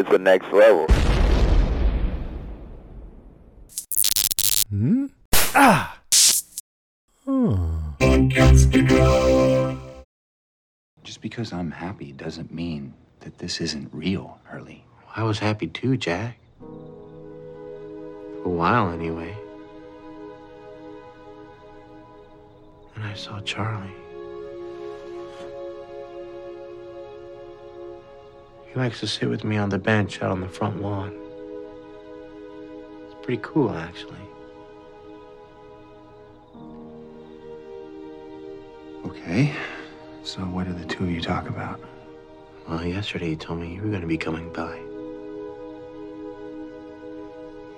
it's the next level. Hmm? Ah! Just because I'm happy doesn't mean that this isn't real, Hurley. I was happy too, Jack. For a while, anyway. And I saw Charlie. He likes to sit with me on the bench out on the front lawn. It's pretty cool, actually. Okay. So what did the two of you talk about? Well, yesterday he told me you were going to be coming by.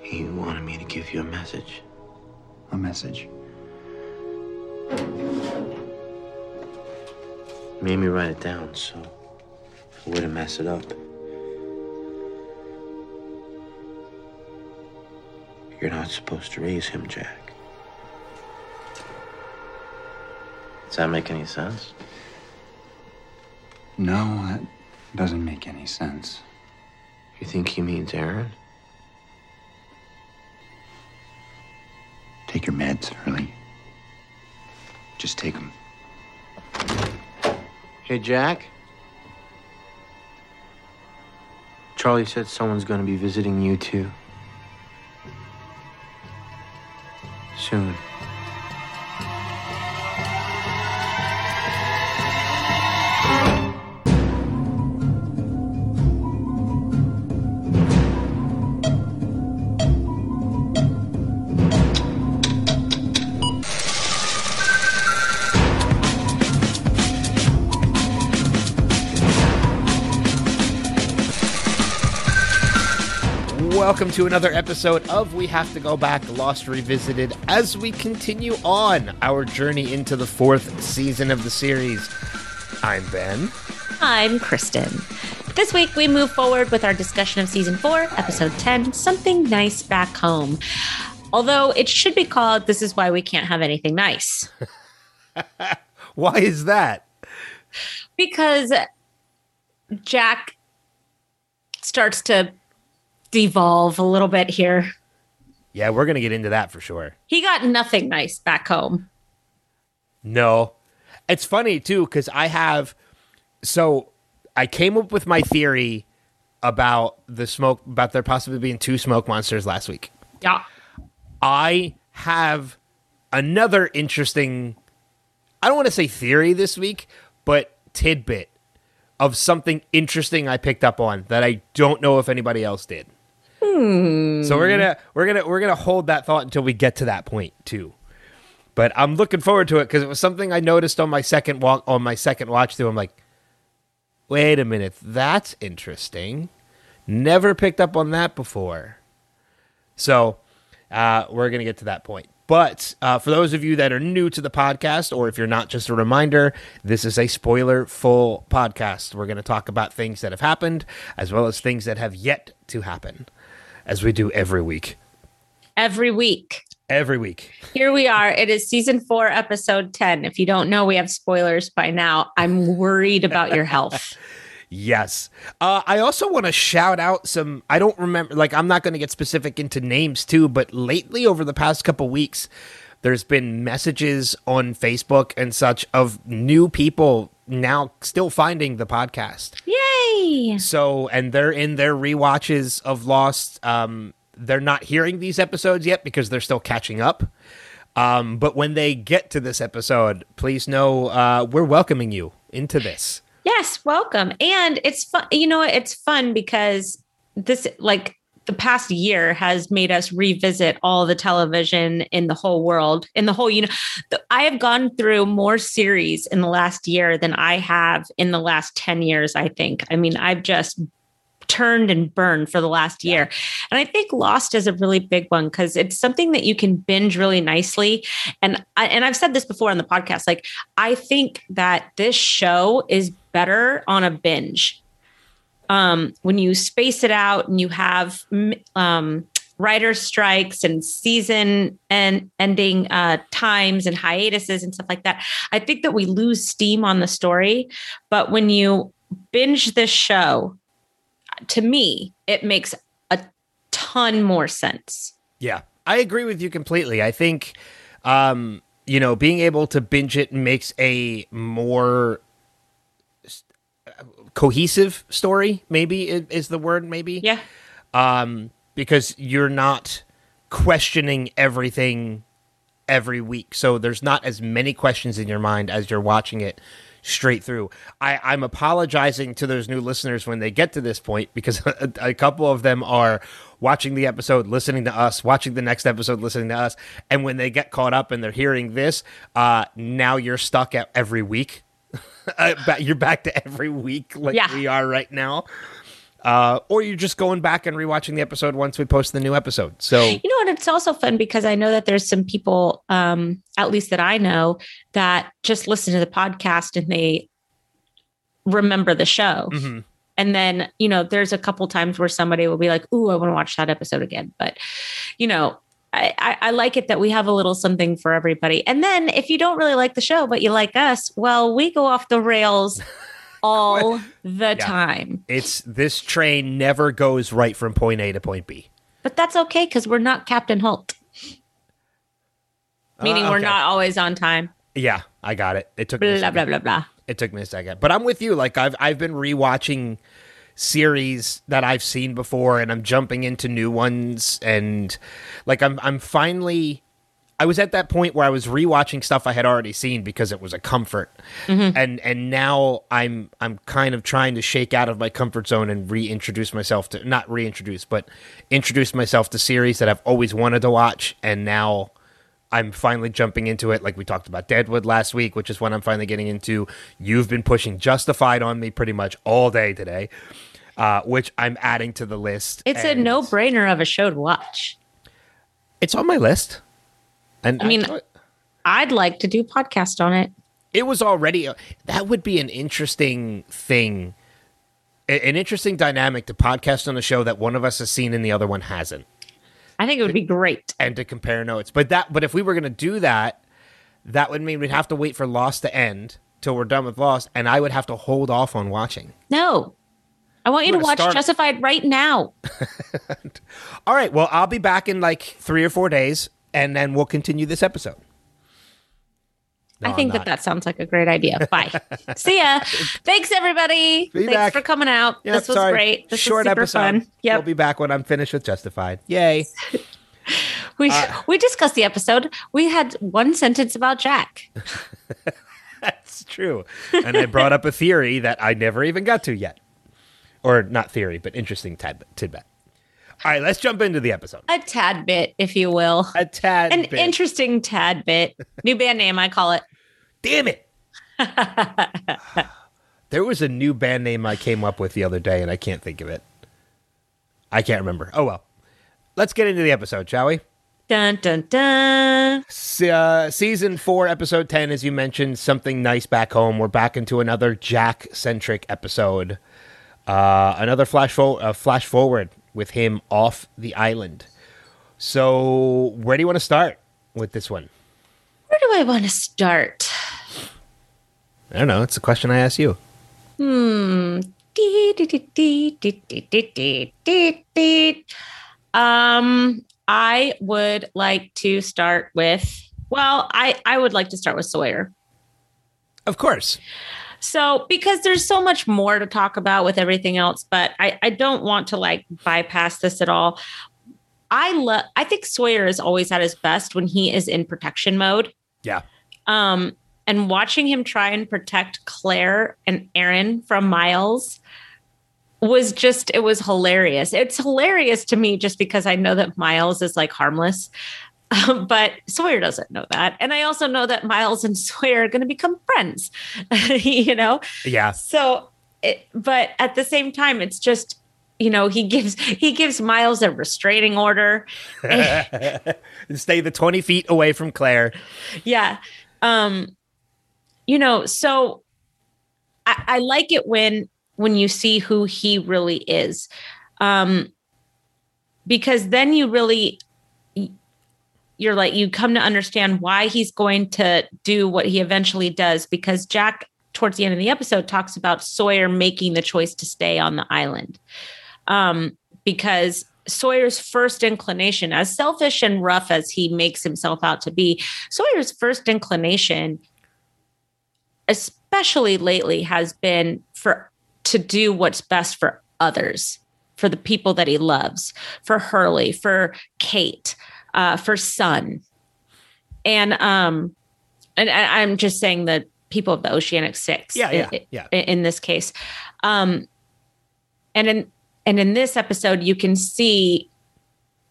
He wanted me to give you a message. A message. Made me write it down so I wouldn't mess it up. You're not supposed to raise him, Jack. Does that make any sense? No, that doesn't make any sense. You think he means Aaron? Take your meds, Hurley. Just take them. Hey, Jack. Charlie said someone's gonna be visiting you too. Soon. Welcome to another episode of We Have to Go Back Lost Revisited as we continue on our journey into the fourth season of the series. I'm Ben. I'm Kristen. This week we move forward with our discussion of season four, episode 10, Something Nice Back Home. Although it should be called This Is Why We Can't Have Anything Nice. Why is that? Because Jack starts to devolve a little bit here. Yeah, we're going to get into that for sure. He got nothing nice back home. No. It's funny too cuz I have so I came up with my theory about the smoke about there possibly being two smoke monsters last week. Yeah. I have another interesting I don't want to say theory this week, but tidbit of something interesting I picked up on that I don't know if anybody else did. So we're gonna we're gonna we're gonna hold that thought until we get to that point too. But I'm looking forward to it because it was something I noticed on my second walk on my second watch through. I'm like, wait a minute, that's interesting. Never picked up on that before. So uh, we're gonna get to that point. But uh, for those of you that are new to the podcast, or if you're not, just a reminder, this is a spoiler full podcast. We're going to talk about things that have happened as well as things that have yet to happen, as we do every week. Every week. Every week. Here we are. It is season four, episode 10. If you don't know, we have spoilers by now. I'm worried about your health. Yes. Uh, I also want to shout out some. I don't remember, like, I'm not going to get specific into names too, but lately, over the past couple weeks, there's been messages on Facebook and such of new people now still finding the podcast. Yay. So, and they're in their rewatches of Lost. Um, they're not hearing these episodes yet because they're still catching up. Um, but when they get to this episode, please know uh, we're welcoming you into this. Yes, welcome. And it's fun. You know, it's fun because this, like, the past year has made us revisit all the television in the whole world, in the whole, you know, I have gone through more series in the last year than I have in the last 10 years, I think. I mean, I've just turned and burned for the last year. And I think Lost is a really big one because it's something that you can binge really nicely. And I, and I've said this before on the podcast like I think that this show is better on a binge. Um when you space it out and you have um writer strikes and season and ending uh, times and hiatuses and stuff like that. I think that we lose steam on the story, but when you binge this show to me, it makes a ton more sense. Yeah, I agree with you completely. I think, um, you know, being able to binge it makes a more cohesive story. Maybe is the word. Maybe Yeah. um, because you're not questioning everything every week. So there's not as many questions in your mind as you're watching it straight through. I, I'm apologizing to those new listeners when they get to this point because a, a couple of them are watching the episode, listening to us, watching the next episode, listening to us. And when they get caught up and they're hearing this, uh, now you're stuck at every week. Uh, you're back to every week like Yeah. we are right now. Uh, or you're just going back and rewatching the episode once we post the new episode. So You know what? It's also fun because I know that there's some people, um, at least that I know, that just listen to the podcast and they remember the show. mhm. And then, you know, there's a couple times where somebody will be like, Ooh, I want to watch that episode again. But, you know, I, I, I like it that we have a little something for everybody. And then if you don't really like the show, but you like us, well, we go off the rails all the time. it's this train never goes right from point A to point B. But that's okay because we're not Captain Holt, meaning Uh, we're not always on time. Yeah, I got it. It took me a Blah, second. blah, blah, blah. It took me a second, but I'm with you. Like I've I've been rewatching series that I've seen before, and I'm jumping into new ones, and like I'm I'm finally. I was at that point where I was rewatching stuff I had already seen because it was a comfort, mm-hmm. and and now I'm I'm kind of trying to shake out of my comfort zone and reintroduce myself to not reintroduce, but introduce myself to series that I've always wanted to watch, and now I'm finally jumping into it. Like we talked about Deadwood last week, which is when I'm finally getting into. You've been pushing Justified on me pretty much all day today, uh, which I'm adding to the list. It's a no brainer of a show to watch. It's on my list. And I mean- I'd like to do a podcast on it. it was already that would be an interesting thing, an interesting dynamic to podcast on a show that one of us has seen and the other one hasn't. I think it would be great. and to compare notes. But that but if we were going to do that, that would mean we'd have to wait for Lost to end till we're done with Lost, and I would have to hold off on watching. No. I want you to watch Justified right now. All right, well, I'll be back in like three or four days, and then we'll continue this episode. No, I think that that sounds like a great idea. Bye. See ya. Thanks, everybody. Be Thanks back. for coming out. Yep, this was sorry. great. This Short was super episode. fun. We'll be back when I'm finished with Justified. Yay! we uh, we discussed the episode. We had one sentence about Jack. That's true. And I brought up a theory that I never even got to yet, or not theory, but interesting tad- tidbit. All right, let's jump into the episode. A tad bit, if you will. A tad An bit. interesting tad bit. New band name, I call it. Damn it. there was a new band name I came up with the other day, and I can't think of it. I can't remember. Oh, well. Let's get into the episode, shall we? Dun dun dun. Uh, season four, episode 10, as you mentioned, something nice back home. We're back into another Jack centric episode. Uh, another flash, fo- uh, flash forward with him off the island. So, where do you want to start with this one? Where do I want to start? I don't know. It's a question I asked you. Hmm. Um, I would like to start with, well, I, I would like to start with Sawyer. Of course. So, because there's so much more to talk about with everything else, but I, I don't want to like bypass this at all. I love, I think Sawyer is always at his best when he is in protection mode. Yeah. Um, and watching him try and protect Claire and Aaron from Miles was just, it was hilarious. It's hilarious to me just because I know that Miles is like harmless. Um, but Sawyer doesn't know that. And I also know that Miles and Sawyer are going to become friends, you know? Yeah. So, it, but at the same time, it's just, you know, he gives he gives Miles a restraining order. Stay the 20 feet away from Claire. yeah. Um, you know, so I, I like it when when you see who he really is. Um because then you really you're like you come to understand why he's going to do what he eventually does because Jack towards the end of the episode talks about Sawyer making the choice to stay on the island. um, because Sawyer's first inclination, as selfish and rough as he makes himself out to be, Sawyer's first inclination, especially lately, has been for to do what's best for others, for the people that he loves, for Hurley, for Kate, uh, for Sun, and um, and I, I'm just saying that people of the Oceanic Six, Yeah, yeah, in, yeah. in this case, um, and in and in this episode, you can see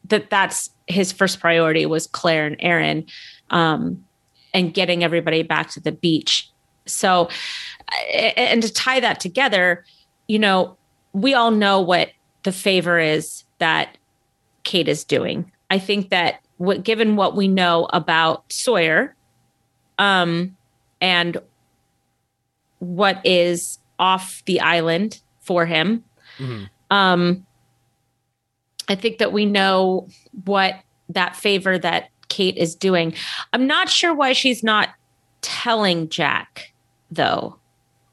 that that's his first priority was Claire and Aaron, um, and getting everybody back to the beach. So, and to tie that together, you know, we all know what the favor is that Kate is doing. I think that what, given what we know about Sawyer, um, and what is off the island for him, Mhm. um, I think that we know what that favor that Kate is doing. I'm not sure why she's not telling Jack, though.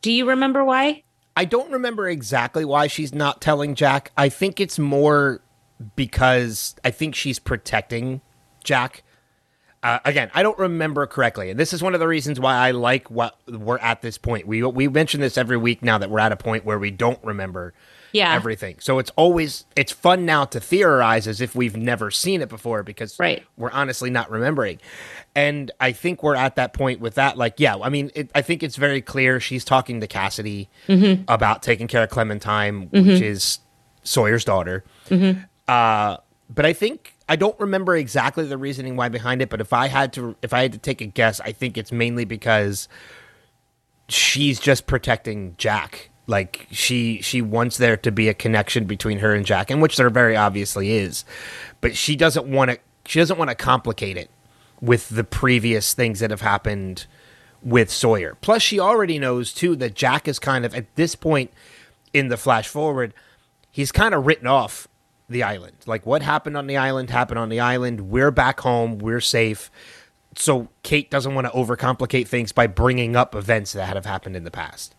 Do you remember why? I don't remember exactly why she's not telling Jack. I think it's more because I think she's protecting Jack. Uh, again, I don't remember correctly, and this is one of the reasons why I like what we're at this point. We we mention this every week now that we're at a point where we don't remember Yeah. everything. So it's always it's fun now to theorize as if we've never seen it before because Right. we're honestly not remembering. And I think we're at that point with that. Like, yeah, I mean, it, I think it's very clear she's talking to Cassidy about taking care of Clementine, which is Sawyer's daughter. Uh, but I think I don't remember exactly the reasoning why behind it. But if I had to, if I had to take a guess, I think it's mainly because she's just protecting Jack. Like she she wants there to be a connection between her and Jack, and which there very obviously is. But she doesn't want to she doesn't want to complicate it with the previous things that have happened with Sawyer. Plus she already knows too that Jack is kind of at this point in the flash forward, he's kind of written off the island. Like what happened on the island happened on the island. We're back home, we're safe so Kate doesn't want to overcomplicate things by bringing up events that have happened in the past.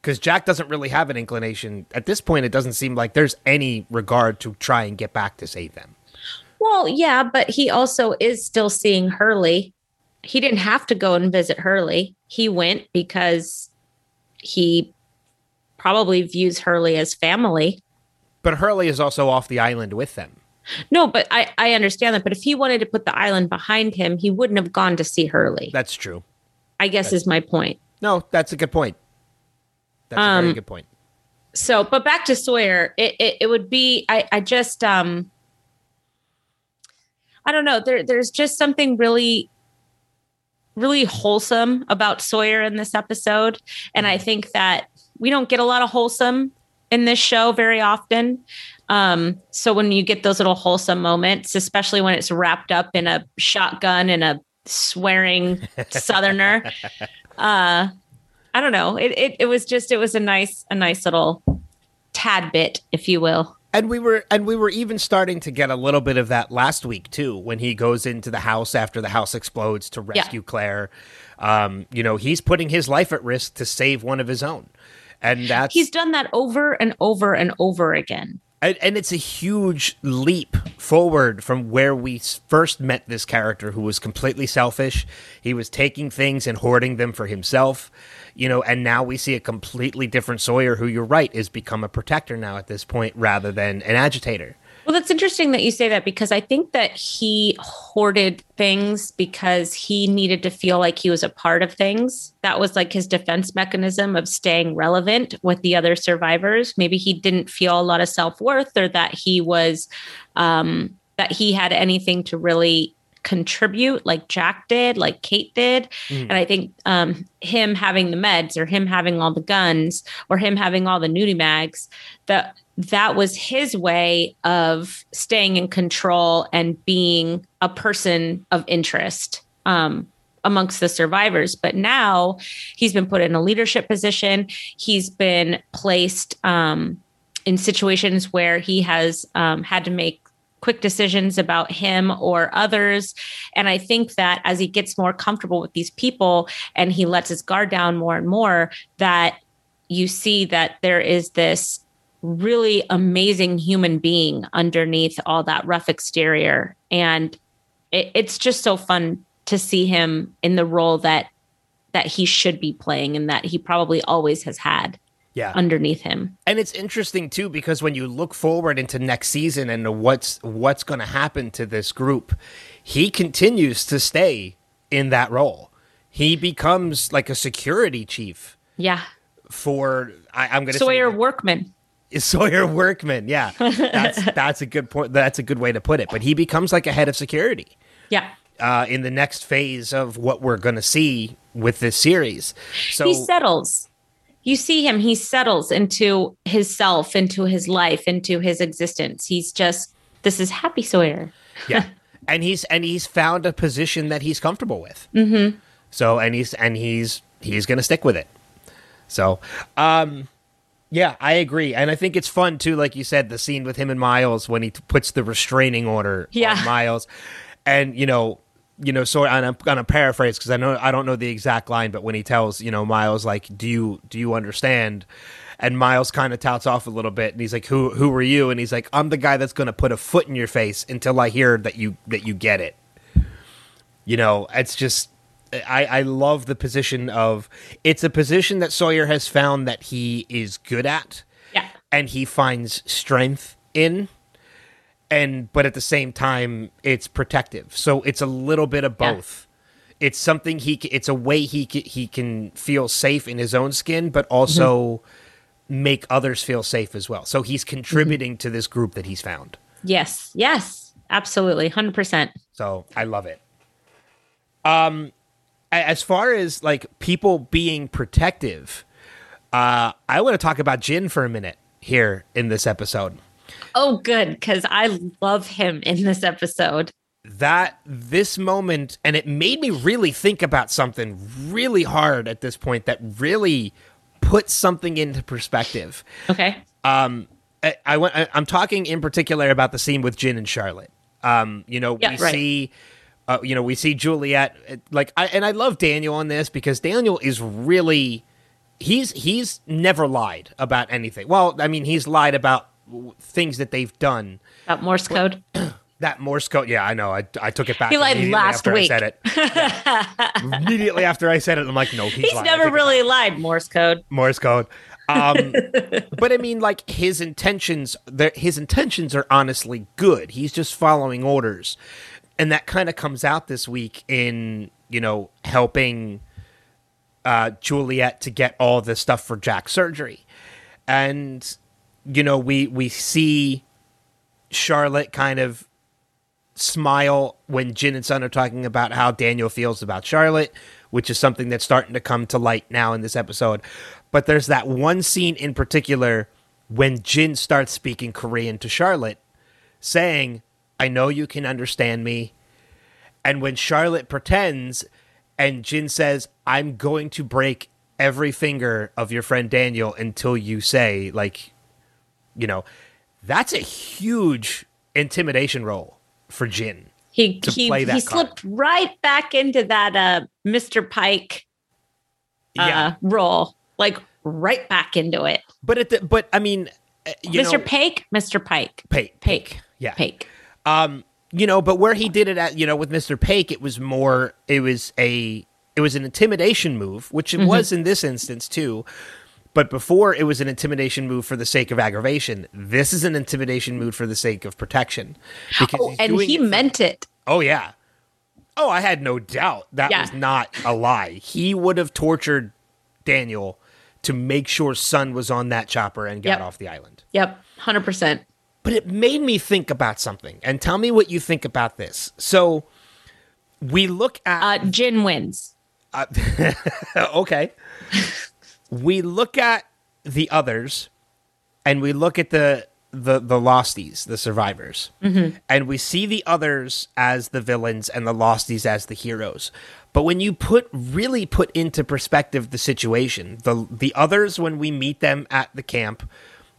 Because Jack doesn't really have an inclination at this point. It doesn't seem like there's any regard to try and get back to save them. Well, yeah, but he also is still seeing Hurley. He didn't have to go and visit Hurley. He went because he probably views Hurley as family. But Hurley is also off the island with them. No, but I, I understand that. But if he wanted to put the island behind him, he wouldn't have gone to see Hurley. That's true. I guess is my point. No, that's a good point. That's a very Um, good point. So, but back to Sawyer, it, it, it would be, I, I just, um, I don't know. There, there's just something really, really wholesome about Sawyer in this episode. And I think that we don't get a lot of wholesome in this show very often. Um, so when you get those little wholesome moments, especially when it's wrapped up in a shotgun and a swearing southerner, uh, I don't know. It, it it was just it was a nice a nice little tad bit, if you will. And we were and we were even starting to get a little bit of that last week too, when he goes into the house after the house explodes to Yeah. rescue Claire. Um, you know, he's putting his life at risk to save one of his own. And that's He's done that over and over and over again. and, and it's a huge leap forward from where we first met this character who was completely selfish he was taking things and hoarding them for himself you know and now we see a completely different sawyer who you're right is become a protector now at this point rather than an agitator Well, that's interesting that you say that because I think that he hoarded things because he needed to feel like he was a part of things. That was like his defense mechanism of staying relevant with the other survivors. Maybe he didn't feel a lot of self worth or that he was, um, that he had anything to really contribute like Jack did, like Kate did. And I think um, him having the meds or him having all the guns or him having all the nudie mags, that that was his way of staying in control and being a person of interest um, amongst the survivors. But now he's been put in a leadership position. He's been placed um, in situations where he has um, had to make quick decisions about him or others. And I think that as he gets more comfortable with these people and he lets his guard down more and more, that you see that there is this really amazing human being underneath all that rough exterior. And it, it's just so fun to see him in the role that that he should be playing and that he probably always has had Yeah. underneath him. And it's interesting too because when you look forward into next season and what's what's going to happen to this group, he continues to stay in that role. He becomes like a security chief Yeah. for I, I'm going to Sawyer Workman. Sawyer Workman. Yeah, that's that's a good point. That's a good way to put it. But he becomes like a head of security Yeah. uh, in the next phase of what we're going to see with this series. So he settles. You see him, he settles into his self, into his life, into his existence. He's just this is happy Sawyer. yeah and he's and he's found a position that he's comfortable with mm-hmm. so and he's and he's he's gonna stick with it so um yeah i agree and i think it's fun too like you said the scene with him and miles when he t- puts the restraining order Yeah. on miles and you know you know so and i'm gonna paraphrase because i know i don't know the exact line but when he tells you know miles like do you do you understand and Miles kind of touts off a little bit, and he's like, "Who who are you?" And he's like, "I'm the guy that's going to put a foot in your face until I hear that you that you get it." You know, it's just I I love the position of it's a position that Sawyer has found that he is good at, Yeah. and he finds strength in, and but at the same time it's protective. So it's a little bit of Yeah. both. It's something he it's a way he he can feel safe in his own skin, but also make others feel safe as well. So he's contributing to this group that he's found. Yes. Yes. Absolutely. 100%. So I love it. Um, as far as like people being protective, uh, I want to talk about Jin for a minute here in this episode. Oh, good. Because I love him in this episode. That this moment, and it made me really think about something really hard at this point that really put something into perspective. Okay. I, I went, I, I'm talking in particular about the scene with Jin and Charlotte. Um, you know, Yeah, we right. see, uh, you know, we see Juliet. uh, Like, I, and I love Daniel on this because Daniel is really, he's he's never lied about anything. Well, I mean, he's lied about things that they've done. About Morse code. That Morse code, yeah, I know. I, I took it back. He lied last after week. I said it. Yeah. immediately after I said it, I'm like, no, he's, He's. Never really lied, Morse code. Morse code. Um, but I mean, like his intentions, his intentions are honestly good. He's just following orders, and that kind of comes out this week in you know helping uh, Juliet to get all the stuff for Jack's surgery, and you know we we see Charlotte kind of smile when Jin and Sun are talking about how Daniel feels about Charlotte, which is something that's starting to come to light now in this episode. But there's that one scene in particular when Jin starts speaking Korean to Charlotte, saying, I know you can understand me. And when Charlotte pretends and Jin says, I'm going to break every finger of your friend Daniel until you say, like, you know, that's a huge intimidation role for Jin. He he, he slipped right back into that uh Mr. Pike uh Yeah. role. Like right back into it. But at the, but I mean, uh, you Mr. know, Pike, Mr. Pike. Pake, Pake. yeah, Pike. Um, you know, but where he did it at, you know, with Mr. Pake, it was more, it was a, it was an intimidation move, which it Mm-hmm. was in this instance too. But before it was an intimidation move for the sake of aggravation. This is an intimidation move for the sake of protection. Because Oh, and he it for- meant it. Oh yeah. Oh, I had no doubt that Yeah. was not a lie. He would have tortured Daniel to make sure Sun was on that chopper and got Yep. off the island. Yep. Hundred percent. But it made me think about something. And tell me what you think about this. So we look at Uh Jin wins. okay. we look at the others and we look at the the the losties, the survivors. And we see the others as the villains and the losties as the heroes. But when you put really put into perspective the situation, the the others when we meet them at the camp,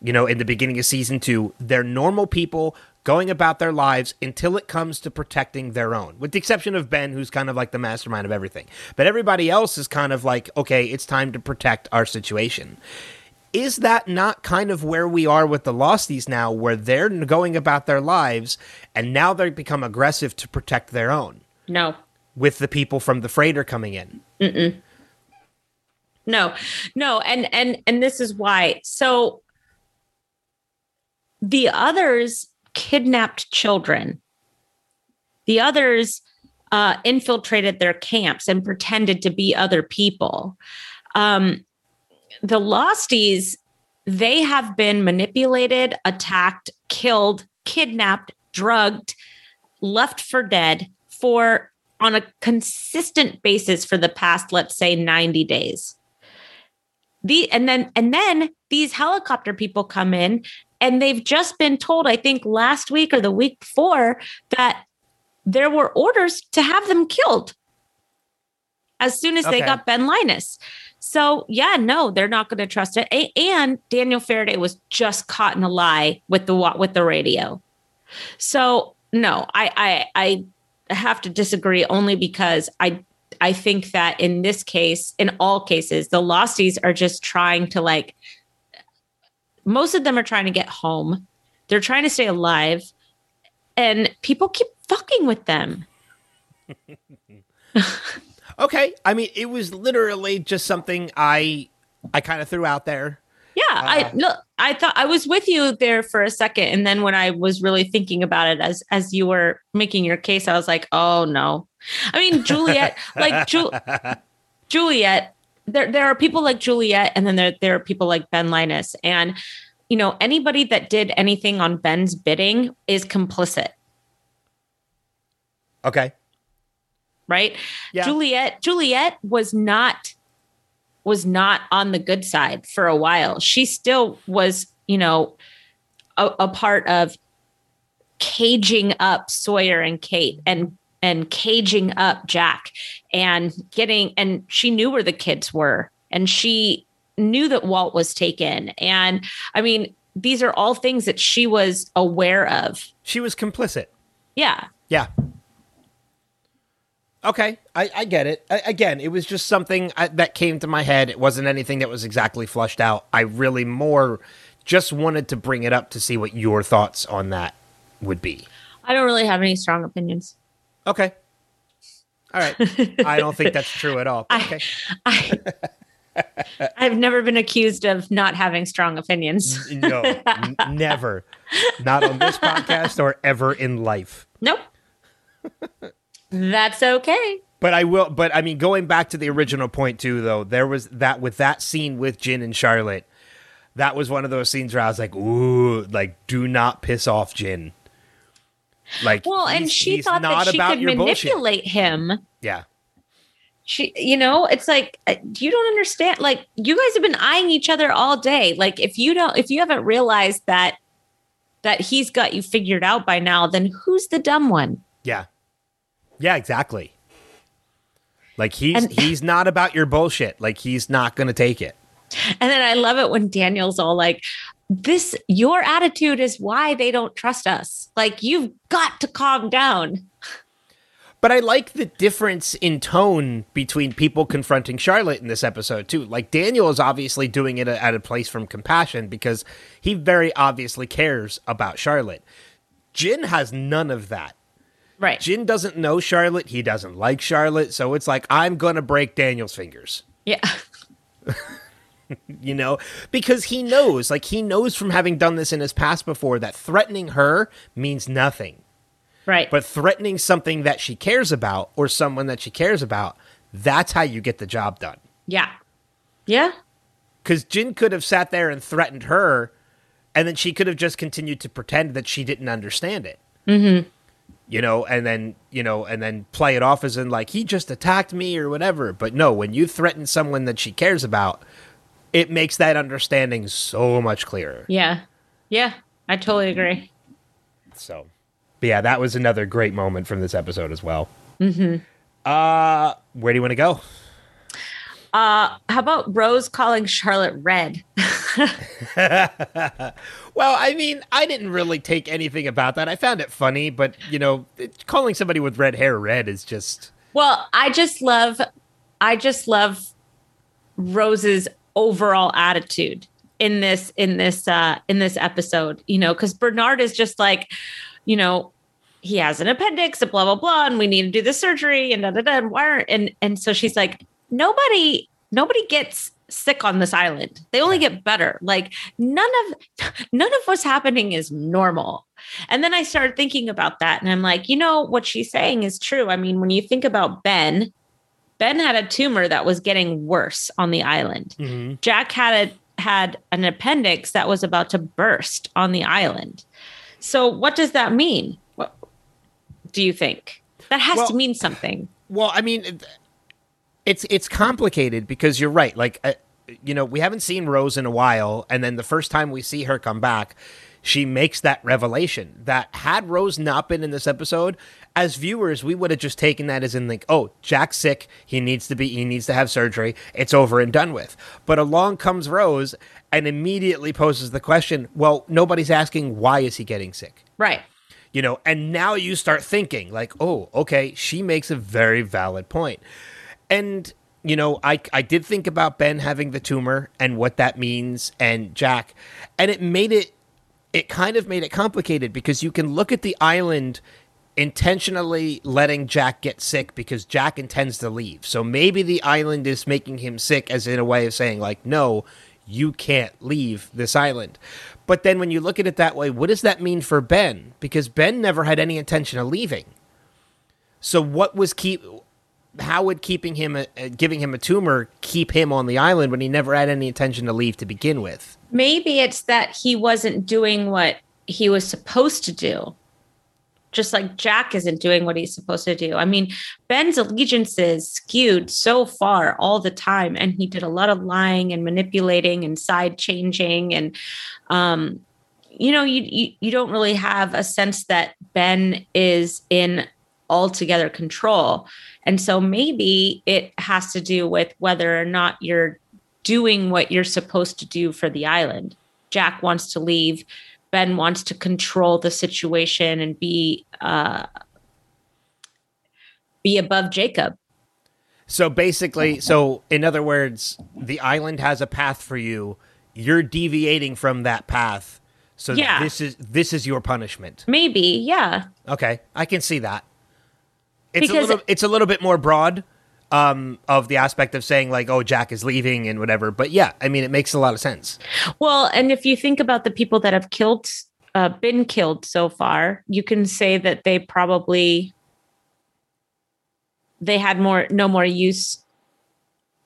you know, in the beginning of season 2, they're normal people going about their lives until it comes to protecting their own, with the exception of Ben, who's kind of like the mastermind of everything. But everybody else is kind of like, okay, it's time to protect our situation. is that not kind of where we are with the Losties now, where they're going about their lives and now they become aggressive to protect their own No. with the people from the freighter coming in? No. No, and and and this is why. So the others kidnapped children. The others uh, infiltrated their camps and pretended to be other people. Um, the Losties, they have been manipulated, attacked, killed, kidnapped, drugged, left for dead for on a consistent basis for the past, let's say, 90 days. The and then and then these helicopter people come in and they've just been told, I think last week or the week before, that there were orders to have them killed as soon as they got Ben Linus. So yeah, no, they're not going to trust it. And Daniel Faraday was just caught in a lie with the with the radio. So no, I I I have to disagree only because I I think that in this case, in all cases, the losties are just trying to like most of them are trying to get home. They're trying to stay alive and people keep fucking with them. Okay, I mean, it was literally just something I I kind of threw out there. Yeah, I uh, look. I thought I was with you there for a second, and then when I was really thinking about it as as you were making your case, I was like, "Oh no!" I mean, Juliet, like Ju- Juliet, there there are people like Juliet, and then there there are people like Ben Linus, and you know anybody that did anything on Ben's bidding is complicit, Okay, right? Yeah. Juliet Juliet was not was not on the good side for a while. She still was, you know, a, a part of caging up Sawyer and Kate and and caging up Jack and getting and she knew where the kids were and she knew that Walt was taken and I mean these are all things that she was aware of. she was complicit. Yeah. Yeah. Okay, I, I get it. I, again, it was just something I, that came to my head. It wasn't anything that was exactly flushed out. I really more just wanted to bring it up to see what your thoughts on that would be. I don't really have any strong opinions. Okay. All right. I don't think that's true at all. but I- Okay. I I've never been accused of not having strong opinions. No, n- never. Not on this podcast or ever in life. Nope. That's okay. But I will. But I mean, going back to the original point too, though, there was that with that scene with Jin and Charlotte. That was one of those scenes where I was like, "Ooh, like, do not piss off Jin." Like, Well, and she thought that she could your bullshit. manipulate him. Yeah, She, you know, it's like uh, you don't understand. Like you guys have been eyeing each other all day. Like if you don't, if you haven't realized that that he's got you figured out by now, then who's the dumb one? yeah, yeah, exactly. Like he's And- he's not about your bullshit. Like he's not gonna take it. And then I love it when Daniel's all like, "This, your attitude is why they don't trust us. Like you've got to calm down." But I like the difference in tone between people confronting Charlotte in this episode too. Like Daniel is obviously doing it at a place from compassion because he very obviously cares about Charlotte. Jin has none of that. Right. Jin doesn't know Charlotte. He doesn't like Charlotte. So it's like, I'm going to break Daniel's fingers, Yeah. you know, because he knows, like, he knows from having done this in his past before that threatening her means nothing. Right. But threatening something that she cares about or someone that she cares about, that's how you get the job done. yeah. Yeah. Because Jin could have sat there and threatened her, and then she could have just continued to pretend that she didn't understand it. Mm-hmm. You know, and then you know, and then play it off as in like he just attacked me or whatever. But no, when you threaten someone that she cares about, it makes that understanding so much clearer. Yeah. Yeah. I totally agree. So, but yeah, that was another great moment from this episode as well. Mm-hmm. Uh, where do you want to go? Uh, how about Rose calling Charlotte red? Well, I mean, I didn't really take anything about that. I found it funny, but you know, calling somebody with red hair red is just Well, I just love, I just love Rose's overall attitude. in this in this uh in this episode, you know, because Bernard is just like, you know, he has an appendix and blah blah blah, and we need to do the surgery and da da da. And why are and and so she's like, nobody nobody gets sick on this island. They only get better. Like none of none of what's happening is normal. And then I started thinking about that and I'm like, you know what she's saying is true. I mean, when you think about Ben, Ben had a tumor that was getting worse on the island. Mhm. Jack had a, had an appendix that was about to burst on the island. So what does that mean? What do you think? That has Well- to mean something. Well, I mean, it's it's complicated because you're right. Like, uh, you know, we haven't seen Rose in a while, and then the first time we see her come back, she makes that revelation that had Rose not been in this episode, as viewers, we would have just taken that as in like, oh, Jack's sick, he needs to be, he needs to have surgery, it's over and done with. But along comes Rose and immediately poses the question, well, nobody's asking why is he getting sick? Right. you know and now you start thinking like oh okay she makes a very valid point. And you know i i did think about ben having the tumor and what that means and jack. And it made it it kind of made it complicated because you can look at the island intentionally letting jack get sick because jack intends to leave. So maybe the island is making him sick as in a way of saying like no you can't leave this island. But then when you look at it that way what does that mean for ben? Because ben never had any intention of leaving. So what was keep how would keeping him uh, giving him a tumor keep him on the island when he never had any intention to leave to begin with? Maybe it's that he wasn't doing what he was supposed to do. Just like Jack isn't doing what he's supposed to do. I mean, Ben's allegiances skewed so far all the time, and he did a lot of lying and manipulating and side changing. And, um, you know, you, you, you don't really have a sense that Ben is in altogether control. And so maybe it has to do with whether or not you're doing what you're supposed to do for the island. Jack wants to leave. Ben wants to control the situation and be uh, be above Jacob. so basically so in other words the island has a path for you you're deviating from that path so Yeah. this is this is your punishment Maybe, yeah. Okay, I can see that. It's Because- a little it's a little bit more broad um, of the aspect of saying like, oh, Jack is leaving and whatever. But yeah, I mean, it makes a lot of sense. Well, and if you think about the people that have killed, uh, been killed so far, you can say that they probably they had more, no more use.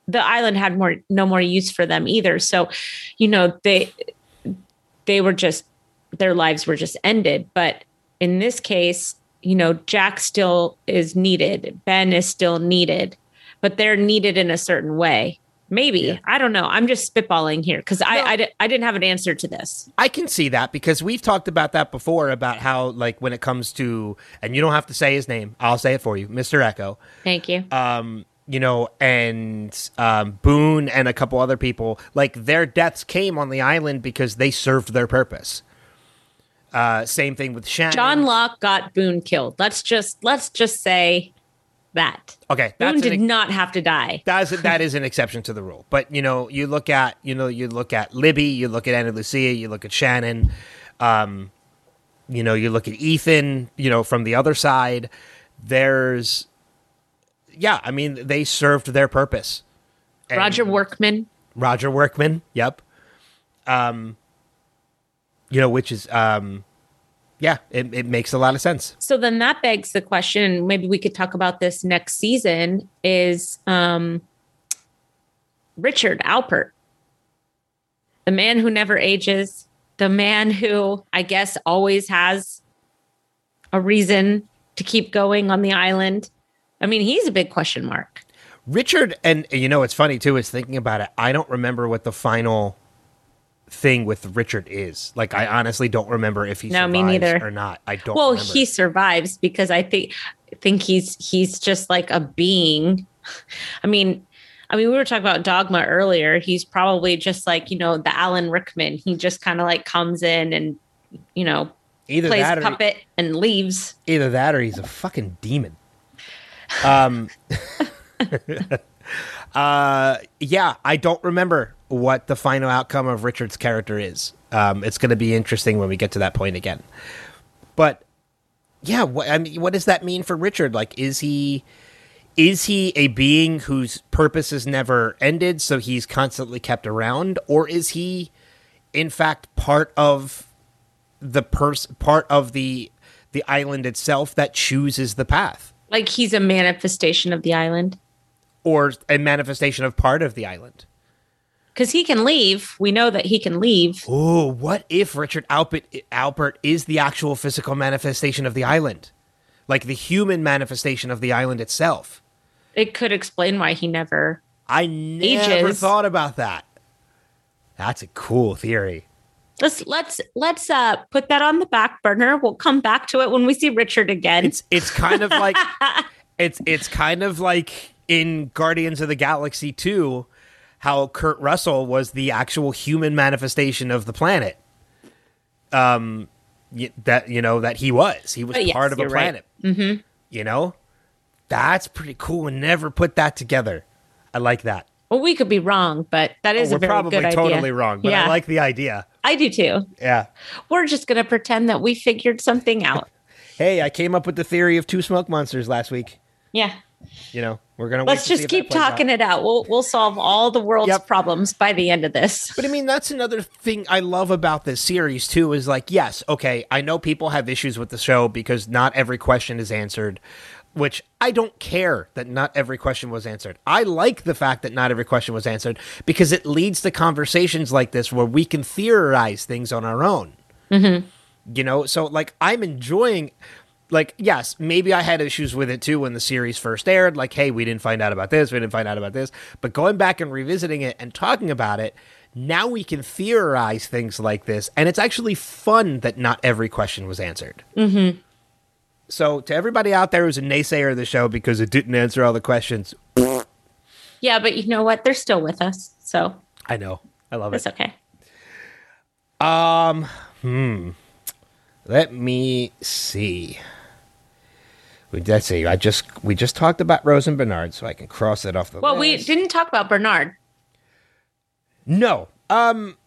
The island had more, no more use for them either. So, you know, they they were just their lives were just ended. But in this case, you know, Jack still is needed. Ben is still needed, but they're needed in a certain way. Maybe Yeah. I don't know. I'm just spitballing here because I, No. I di- I didn't have an answer to this. I can see that because we've talked about that before about how like when it comes to and you don't have to say his name, I'll say it for you, Mr. Eko. Thank you. Um, you know, and um, Boone and a couple other people, like their deaths came on the island because they served their purpose. Uh, same thing with Shannon. John Locke got Boone killed. Let's just let's just say that Okay, Boone that's did not have to die. That is that is an exception to the rule. But you know, you look at you know you look at Libby, you look at Ana Lucia, you look at Shannon, um, you know, you look at Ethan. You know, from the other side, there's yeah. I mean, they served their purpose. And Roger Workman. Roger Workman. Yep. Um, you know, which is um, yeah, it, it makes a lot of sense. So then that begs the question, maybe we could talk about this next season, is um Richard Alpert. The man who never ages, the man who I guess always has a reason to keep going on the island. I mean, he's a big question mark. Richard, and you know, it's funny too, is thinking about it. I don't remember what the final thing with Richard is. Like, I honestly don't remember if he No, me neither. or not. I don't. well remember. he survives because i think think he's he's just like a being i mean i mean we were talking about dogma earlier he's probably just like you know the alan rickman he just kind of like comes in and you know either plays that, or, puppet and leaves either that, or he's a fucking demon. Um. uh, yeah, I don't remember. What the final outcome of Richard's character is. Um, it's going to be interesting when we get to that point again. But yeah, what, I mean, what does that mean for Richard? Like, is he is he a being whose purpose is never ended, so he's constantly kept around, or is he, in fact, part of the pers- part of the the island itself that chooses the path, Like he's a manifestation of the island. or a manifestation of part of the island? Because he can leave. We know that he can leave. Oh, what if Richard Alpert, Alpert is the actual physical manifestation of the island? Like the human manifestation of the island itself? It could explain why he never. I never Ages. thought about that. That's a cool theory. Let's let's let's uh put that on the back burner. We'll come back to it when we see Richard again. It's it's kind of like it's it's kind of like in Guardians of the Galaxy 2 how Kurt Russell was the actual human manifestation of the planet. Um y- that you know that he was. He was Oh, yes, part of a you're right. planet. Mm-hmm. You know? That's pretty cool. and Never put that together. I like that. well, we could be wrong, but that is Oh, a we're very probably good idea. totally wrong, but yeah, I like the idea. I do too. Yeah. We're just gonna pretend that we figured something out. Hey, I came up with the theory of two smoke monsters last week. yeah. You know, we're gonna. Let's just keep talking it out. We'll we'll solve all the world's Yep. problems by the end of this. But I mean, that's another thing I love about this series too. Is like, yes, okay, I know people have issues with the show because not every question is answered. Which I don't care that not every question was answered. I like the fact that not every question was answered because it leads to conversations like this where we can theorize things on our own. Mm-hmm. you know so like i'm enjoying like yes maybe i had issues with it too when the series first aired like hey we didn't find out about this we didn't find out about this but going back and revisiting it and talking about it now we can theorize things like this and it's actually fun that not every question was answered mm-hmm. so to everybody out there who's a naysayer of the show because it didn't answer all the questions Yeah, but you know what? They're still with us, so i know i love it it's okay. Um, Let me see. We- Let's see. I just we just talked about Rose and Bernard, so I can cross it off the list. Well, we didn't talk about Bernard. No. Um.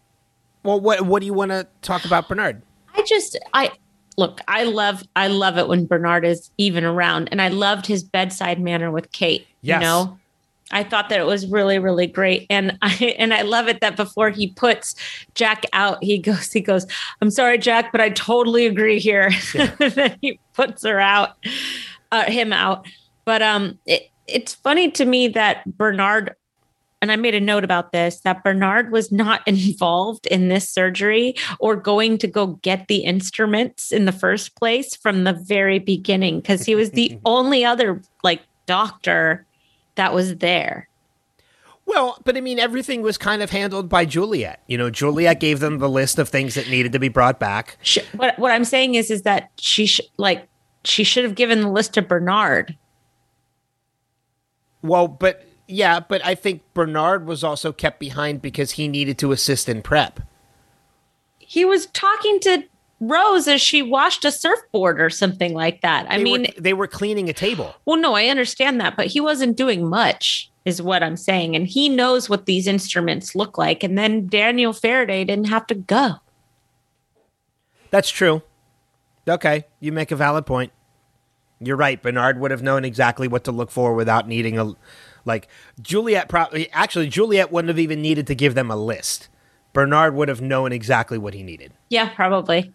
Well, what what do you want to talk about, Bernard? I just I look, I love I love it when Bernard is even around and I loved his bedside manner with Kate. Yes. You know? I thought that it was really, really great. And I and I love it that before he puts Jack out, he goes, he goes, I'm sorry, Jack, but I totally agree here. then he puts her out, uh, him out. But um it, it's funny to me that Bernard and I made a note about this that Bernard was not involved in this surgery or going to go get the instruments in the first place from the very beginning because he was the only other like doctor that was there. Well, but I mean, everything was kind of handled by Juliet. You know, Juliet gave them the list of things that needed to be brought back. Sh what what I'm saying is is that she sh- like she should have given the list to Bernard. Well, but yeah, but I think Bernard was also kept behind because he needed to assist in prep. He was talking to Rose as she washed a surfboard or something like that. I They mean, were, they were cleaning a table. Well, no, I understand that, but he wasn't doing much, is what I'm saying. And he knows what these instruments look like. And then Daniel Faraday didn't have to go. That's true. Okay, you make a valid point. You're right. Bernard would have known exactly what to look for without needing a like Juliet. Probably actually Juliet wouldn't have even needed to give them a list. Bernard would have known exactly what he needed. Yeah, probably.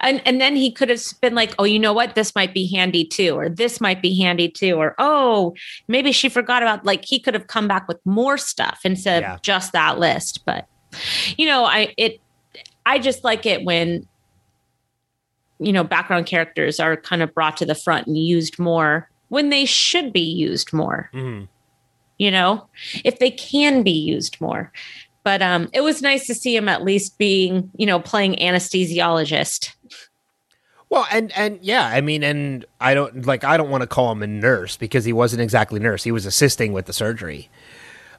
And and then he could have been like, "Oh, you know what? This might be handy too, or this might be handy too, or oh, maybe she forgot about." Like he could have come back with more stuff instead Yeah. of just that list. But you know, I it I just like it when you know background characters are kind of brought to the front and used more when they should be used more. You know, if they can be used more but um, it was nice to see him at least being, you know, playing anesthesiologist. Well, and and yeah, I mean, and I don't like I don't want to call him a nurse because he wasn't exactly nurse. He was assisting with the surgery.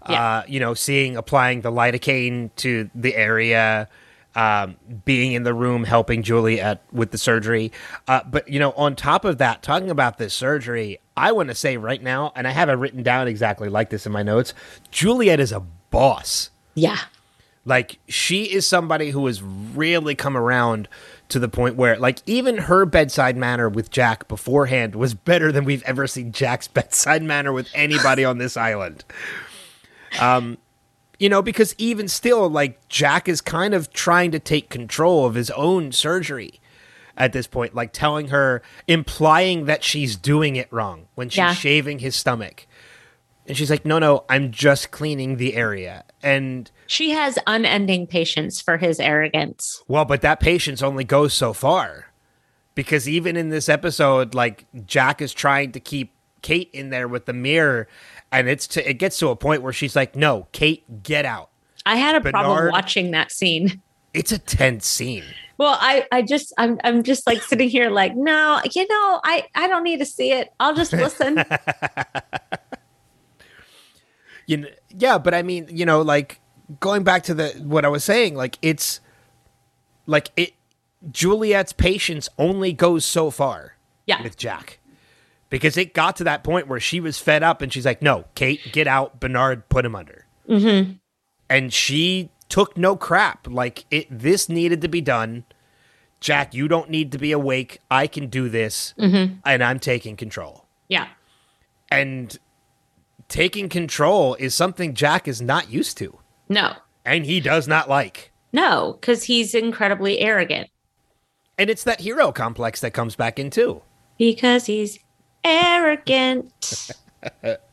Yeah. Uh, you know, seeing applying the lidocaine to the area, um, being in the room helping Juliet with the surgery. Uh, but you know, on top of that, talking about this surgery, I want to say right now, and I have it written down exactly like this in my notes. Juliet is a boss. Yeah, Like she is somebody who has really come around to the point where like even her bedside manner with Jack beforehand was better than we've ever seen Jack's bedside manner with anybody on this island. Um you know, because even still like Jack is kind of trying to take control of his own surgery at this point, like telling her implying that she's doing it wrong when she's Yeah. shaving his stomach. And she's like, "No, no, I'm just cleaning the area." And She has unending patience for his arrogance. Well, but that patience only goes so far. Because even in this episode, like Jack is trying to keep Kate in there with the mirror, and it's to it gets to a point where she's like, "No, Kate, get out." I had a problem watching that scene. It's a tense scene. Well, I, I just I'm I'm just like sitting here like, no, you know, I I don't need to see it. I'll just listen. You know, yeah, but I mean, you know, like going back to the what I was saying, like it's like it Juliet's patience only goes so far. Yeah. with Jack. Because it got to that point where she was fed up and she's like, no, Kate, get out. Bernard, put him under. Mm-hmm. And she took no crap. Like, it. this needed to be done. Jack, you don't need to be awake. I can do this. And I'm taking control. yeah. And taking control is something Jack is not used to. No. And he does not like. No, because he's incredibly arrogant. And it's that hero complex that comes back in too. Because he's arrogant.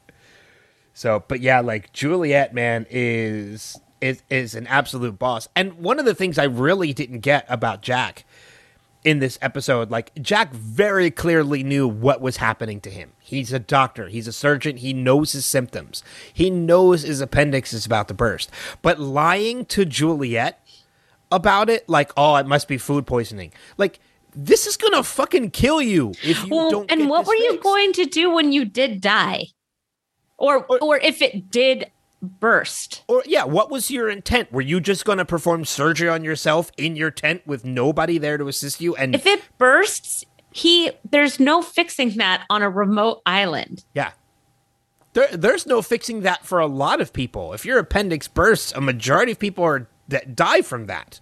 So, but yeah, like Juliet, man, is is is an absolute boss. And one of the things I really didn't get about Jack in this episode, like Jack very clearly knew what was happening to him. He's a doctor, he's a surgeon, he knows his symptoms. He knows his appendix is about to burst. But lying to Juliet about it, like, oh, it must be food poisoning. Like, this is gonna fucking kill you if you well, don't. and what were you going to do when you did die? Or or if it did burst? Or yeah, what was your intent? Were you just going to perform surgery on yourself in your tent with nobody there to assist you? And If it bursts, he there's no fixing that on a remote island. yeah, there, there's no fixing that for a lot of people. If your appendix bursts, a majority of people are that die from that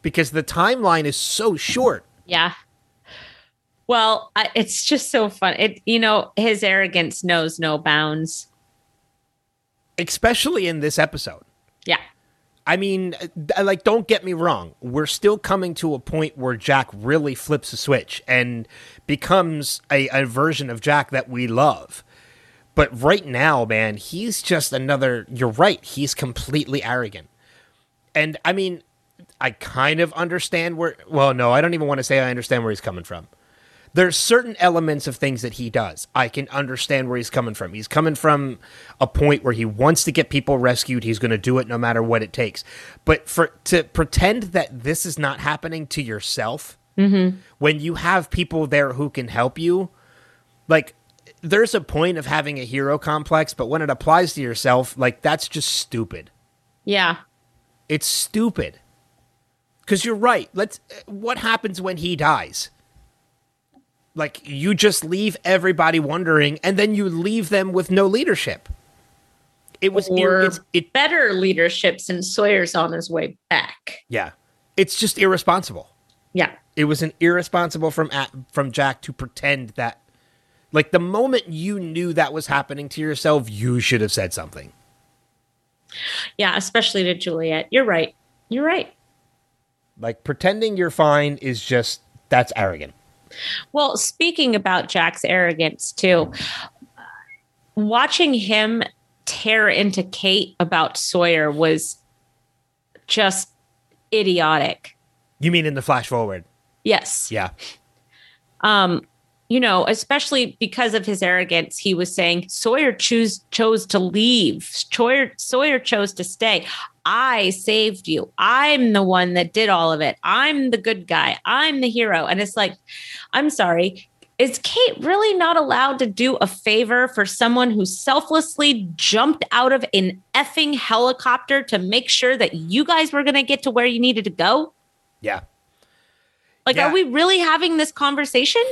because the timeline is so short. Yeah. Well, I, it's just so fun. It you know his arrogance knows no bounds. Especially in this episode. Yeah. I mean, uh, like, don't get me wrong. We're still coming to a point where Jack really flips a switch and becomes a, a version of Jack that we love. But right now, man, he's just another. You're right. He's completely arrogant. And I mean, I kind of understand where. Well, no, I don't even want to say I understand where he's coming from. There's certain elements of things that he does. I can understand where he's coming from. He's coming from a point where he wants to get people rescued. He's going to do it no matter what it takes. But for to pretend that this is not happening to yourself mm-hmm. when you have people there who can help you, like there's a point of having a hero complex, but when it applies to yourself, like that's just stupid. Yeah. It's stupid. Cuz you're right. Let's what happens when he dies? Like you just leave everybody wondering and then you leave them with no leadership. It was ir- it's, it better leadership since Sawyer's on his way back. yeah. It's just irresponsible. Yeah. It was an irresponsible from from Jack to pretend that like the moment you knew that was happening to yourself, you should have said something. Yeah, especially to Juliet. You're right. You're right. Like pretending you're fine is just that's arrogant. Well, speaking about Jack's arrogance too, watching him tear into Kate about Sawyer was just idiotic. You mean in the flash forward? Yes. Yeah. Um, you know, especially because of his arrogance, he was saying Sawyer choose chose to leave. Sawyer Sawyer chose to stay. I saved you. I'm the one that did all of it. I'm the good guy. I'm the hero. And it's like, I'm sorry. Is Kate really not allowed to do a favor for someone who selflessly jumped out of an effing helicopter to make sure that you guys were going to get to where you needed to go? Yeah. Like, Yeah. are we really having this conversation?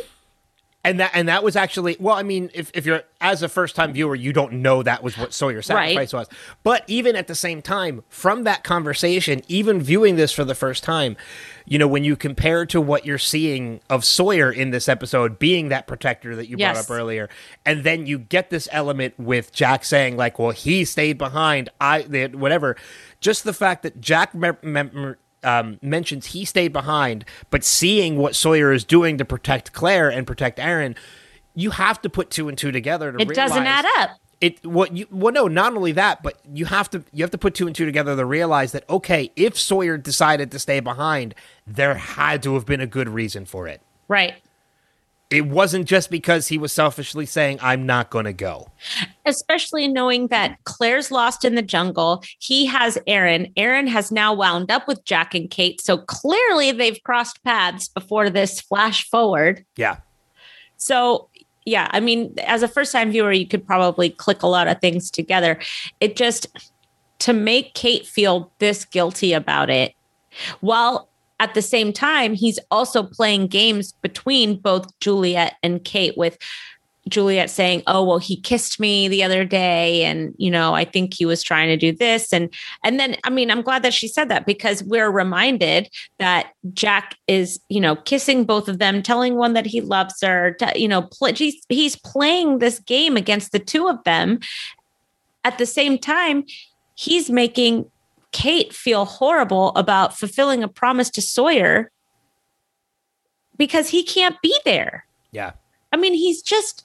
And that and that was actually well, I mean, if, if you're as a first time viewer, you don't know that was what Sawyer's sacrifice was. But even at the same time, from that conversation, even viewing this for the first time, you know, when you compare to what you're seeing of Sawyer in this episode being that protector that you brought up earlier, and then you get this element with Jack saying like, "Well, he stayed behind, I whatever." Just the fact that Jack mem- mem- um, mentions he stayed behind, but seeing what Sawyer is doing to protect Claire and protect Aaron, you have to put two and two together to It doesn't add up. it what you well no not only that but you have to you have to put two and two together to realize that okay if sawyer decided to stay behind there had to have been a good reason for it Right. It wasn't just because he was selfishly saying i'm not going to go especially knowing that Claire's lost in the jungle. He has Aaron. Aaron has now wound up with Jack and Kate. So clearly they've crossed paths before this flash forward. yeah So, yeah, I mean, as a first time viewer, you could probably click a lot of things together. It just, to make Kate feel this guilty about it, while at the same time, he's also playing games between both Juliet and Kate with Juliet saying, "Oh, well, he kissed me the other day and, you know, I think he was trying to do this." And and then I mean, I'm glad that she said that because we're reminded that Jack is, you know, kissing both of them, telling one that he loves her, to, you know, he's, he's playing this game against the two of them. At the same time, he's making Kate feel horrible about fulfilling a promise to Sawyer because he can't be there. yeah I mean, he's just,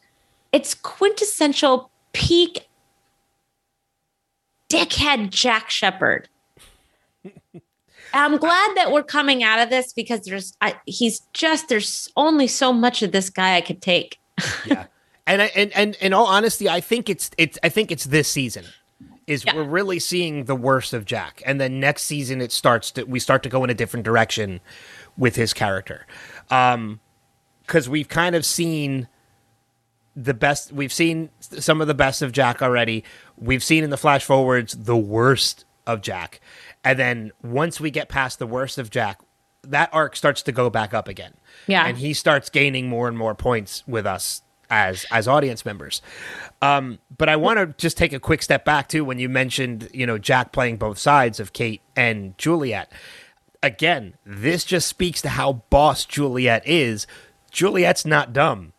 it's quintessential peak dickhead Jack Shephard. I'm glad that we're coming out of this because there's, I, he's just, there's only so much of this guy I could take. yeah and I, and and in all honesty i think it's it's i think it's this season is Yeah. we're really seeing the worst of jack. And then next season it starts to we start to go in a different direction with his character. Um because we've kind of seen the best we've seen some of the best of jack already. We've seen in the flash forwards the worst of jack. And then once we get past the worst of jack that arc starts to go back up again. Yeah. and he starts gaining more and more points with us as as audience members. Um but i want to just take a quick step back too when you mentioned you know jack playing both sides of kate and juliet. Again this just speaks to how boss juliet is. Juliet's not dumb.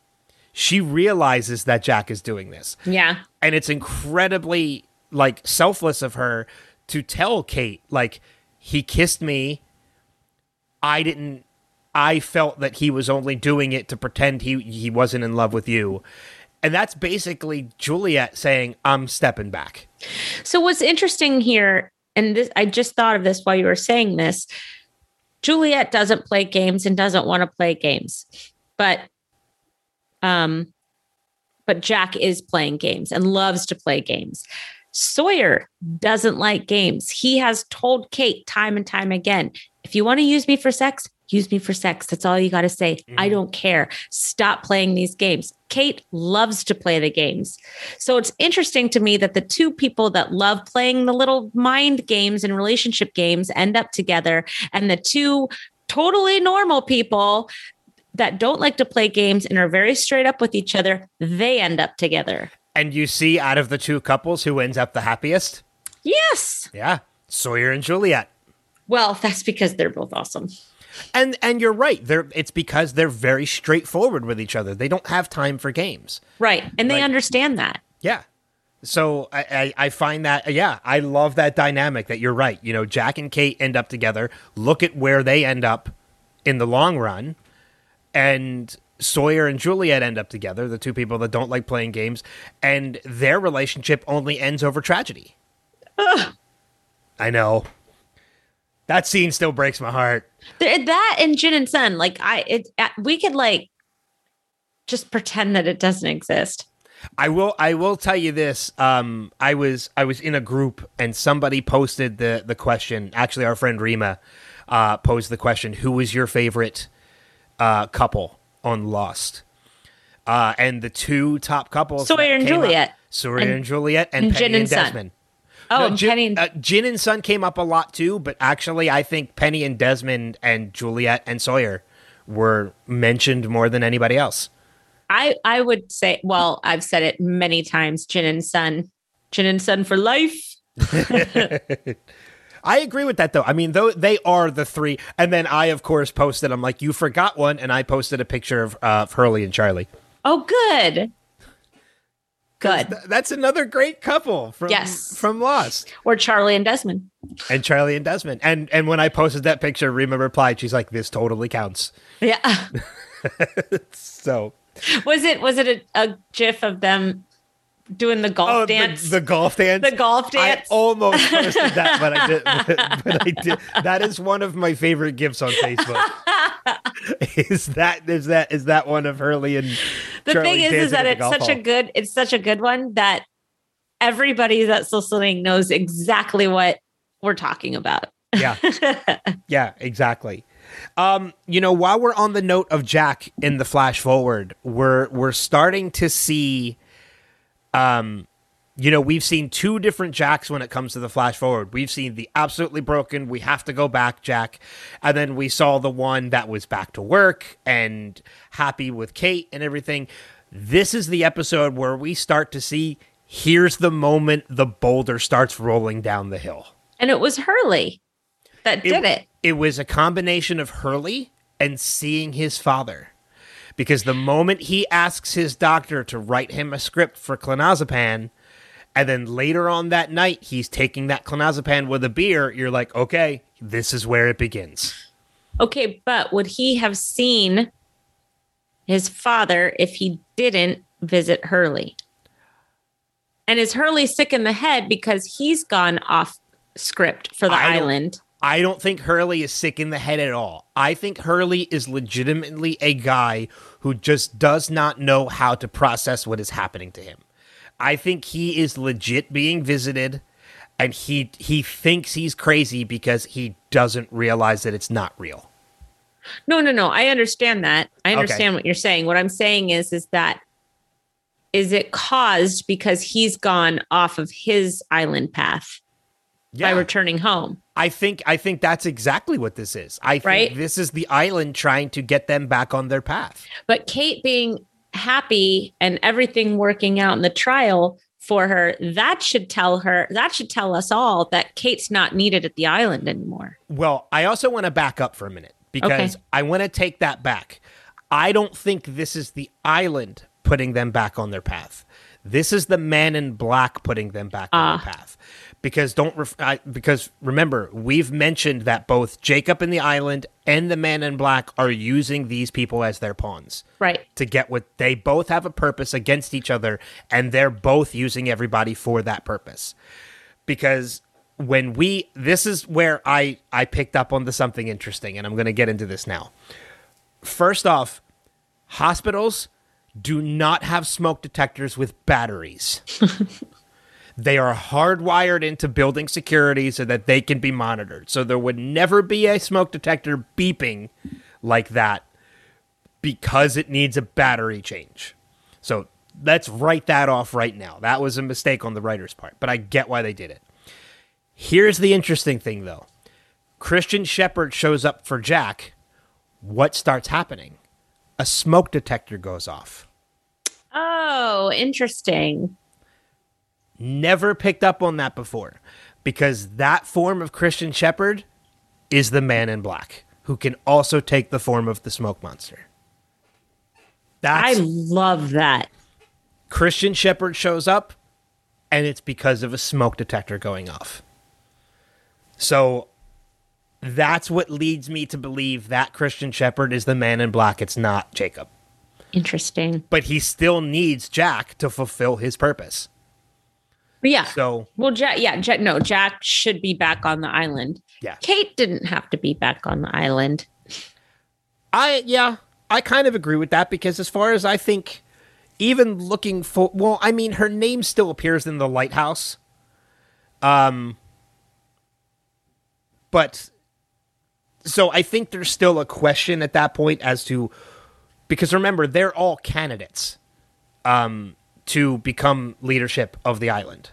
She realizes that jack is doing this. Yeah. and it's incredibly like selfless of her to tell Kate like he kissed me. I didn't I felt that he was only doing it to pretend he he wasn't in love with you and that's basically Juliet saying I'm stepping back So what's interesting here, and this I just thought of this while you were saying this. Juliet doesn't play games and doesn't want to play games, but um, but Jack is playing games and loves to play games. Sawyer doesn't like games. He has told Kate time and time again, if you want to use me for sex, use me for sex. That's all you got to say. I mm-hmm. don't care. Stop playing these games. Kate loves to play the games. So it's interesting to me that the two people that love playing the little mind games and relationship games end up together, and the two totally normal people that don't like to play games and are very straight up with each other, they end up together. and you see out of the two couples who ends up the happiest Yes. yeah Sawyer and Juliet Well, that's because they're both awesome. and and you're right they're it's because they're very straightforward with each other they don't have time for games Right. And they Like- understand that. Yeah. So I, I, I find that yeah, I love that dynamic that you're right. You know, Jack and Kate end up together. Look at where they end up in the long run. And Sawyer and Juliet end up together, the two people that don't like playing games, and their relationship only ends over tragedy. I know. That scene still breaks my heart. That and Jin and Sun, like I, it, uh, we could like just pretend that it doesn't exist. I will I will tell you this. Um I was I was in a group and somebody posted the the question. Actually our friend Rima uh posed the question, who was your favorite uh couple on Lost? Uh and the two top couples Sawyer and came up- Juliet. Sawyer And- and, Juliet and, and Penny Jin and, and. Desmond. Oh, No, and Jin, Penny and uh, Jin and Sun came up a lot too, but actually I think Penny and Desmond and Juliet and Sawyer were mentioned more than anybody else. I I would say, well, I've said it many times, Jin and Sun. Jin and Sun for life. I agree with that though. I mean, though they are the three, and then I, of course, posted. I'm like, you forgot one, and I posted a picture of, uh, of Hurley and Charlie. Oh, good. Good. Th- that's another great couple from Yes. from Lost, Or Charlie and Desmond. and Charlie and Desmond. And and when I posted that picture, Rima replied, she's like, "This totally counts." Yeah. So was it was it a, a gif of them doing the golf oh, dance? The, the golf dance. The golf dance. I almost posted that, but I did. But I did. That is one of my favorite gifs on Facebook. is that is that is that one of Hurley and the Charlie thing is, is that it's such a good it's such a good one that everybody that's listening knows exactly what we're talking about. yeah yeah exactly. Um, you know, while we're on the note of Jack in the flash forward, we're we're starting to see um you know, we've seen two different Jacks when it comes to the flash forward. We've seen the absolutely broken, we have to go back Jack. And then we saw the one that was back to work and happy with Kate and everything. This is the episode where we start to see here's the moment the boulder starts rolling down the hill. And it was Hurley that did it. It was a combination of Hurley and seeing his father. Because the moment he asks his doctor to write him a script for clonazepam, and then later on that night he's taking that clonazepam with a beer, you're like, okay, this is where it begins. Okay, but would he have seen his father if he didn't visit Hurley? And is Hurley sick in the head because he's gone off script for the I island? I don't think Hurley is sick in the head at all. I think Hurley is legitimately a guy who just does not know how to process what is happening to him. I think he is legit being visited and he he thinks he's crazy because he doesn't realize that it's not real. No, no, no. I understand that. I Okay. understand what you're saying. What I'm saying is, is that is it caused because he's gone off of his island path by returning home? I think I think that's exactly what this is. I think Right? this is the island trying to get them back on their path. But Kate being happy and everything working out in the trial for her, that should tell her, that should tell us all that Kate's not needed at the island anymore. Well, I also want to back up for a minute because Okay. I want to take that back. I don't think this is the island putting them back on their path. This is the man in black putting them back on their ah. path. Because don't ref- I, because remember we've mentioned that both Jacob and the island and the man in black are using these people as their pawns Right. to get what they both have a purpose against each other and they're both using everybody for that purpose. Because when we this is where i i picked up on the something interesting and i'm going to get into this now. First off hospitals do not have smoke detectors with batteries they are hardwired into building security so that they can be monitored so there would never be a smoke detector beeping like that because it needs a battery change. So let's write that off right now. That was a mistake on the writer's part, but I get why they did it. Here's the interesting thing though Christian Shephard shows up for Jack. What starts happening? A smoke detector goes off. Oh, interesting. Never picked up on that before because that form of Christian Shephard is the man in black who can also take the form of the smoke monster. I love that. Christian Shephard shows up, and it's because of a smoke detector going off. So that's what leads me to believe that Christian Shephard is the man in black. It's not Jacob. Interesting. But he still needs Jack to fulfill his purpose. But yeah. So, Well, Jack, yeah, Jack, no, Jack should be back on the island. yeah. Kate didn't have to be back on the island. I, yeah, I kind of agree with that because as far as I think, even looking for, well, I mean, her name still appears in the lighthouse. Um, but so I think there's still a question at that point as to because remember they're all candidates um, to become leadership of the island.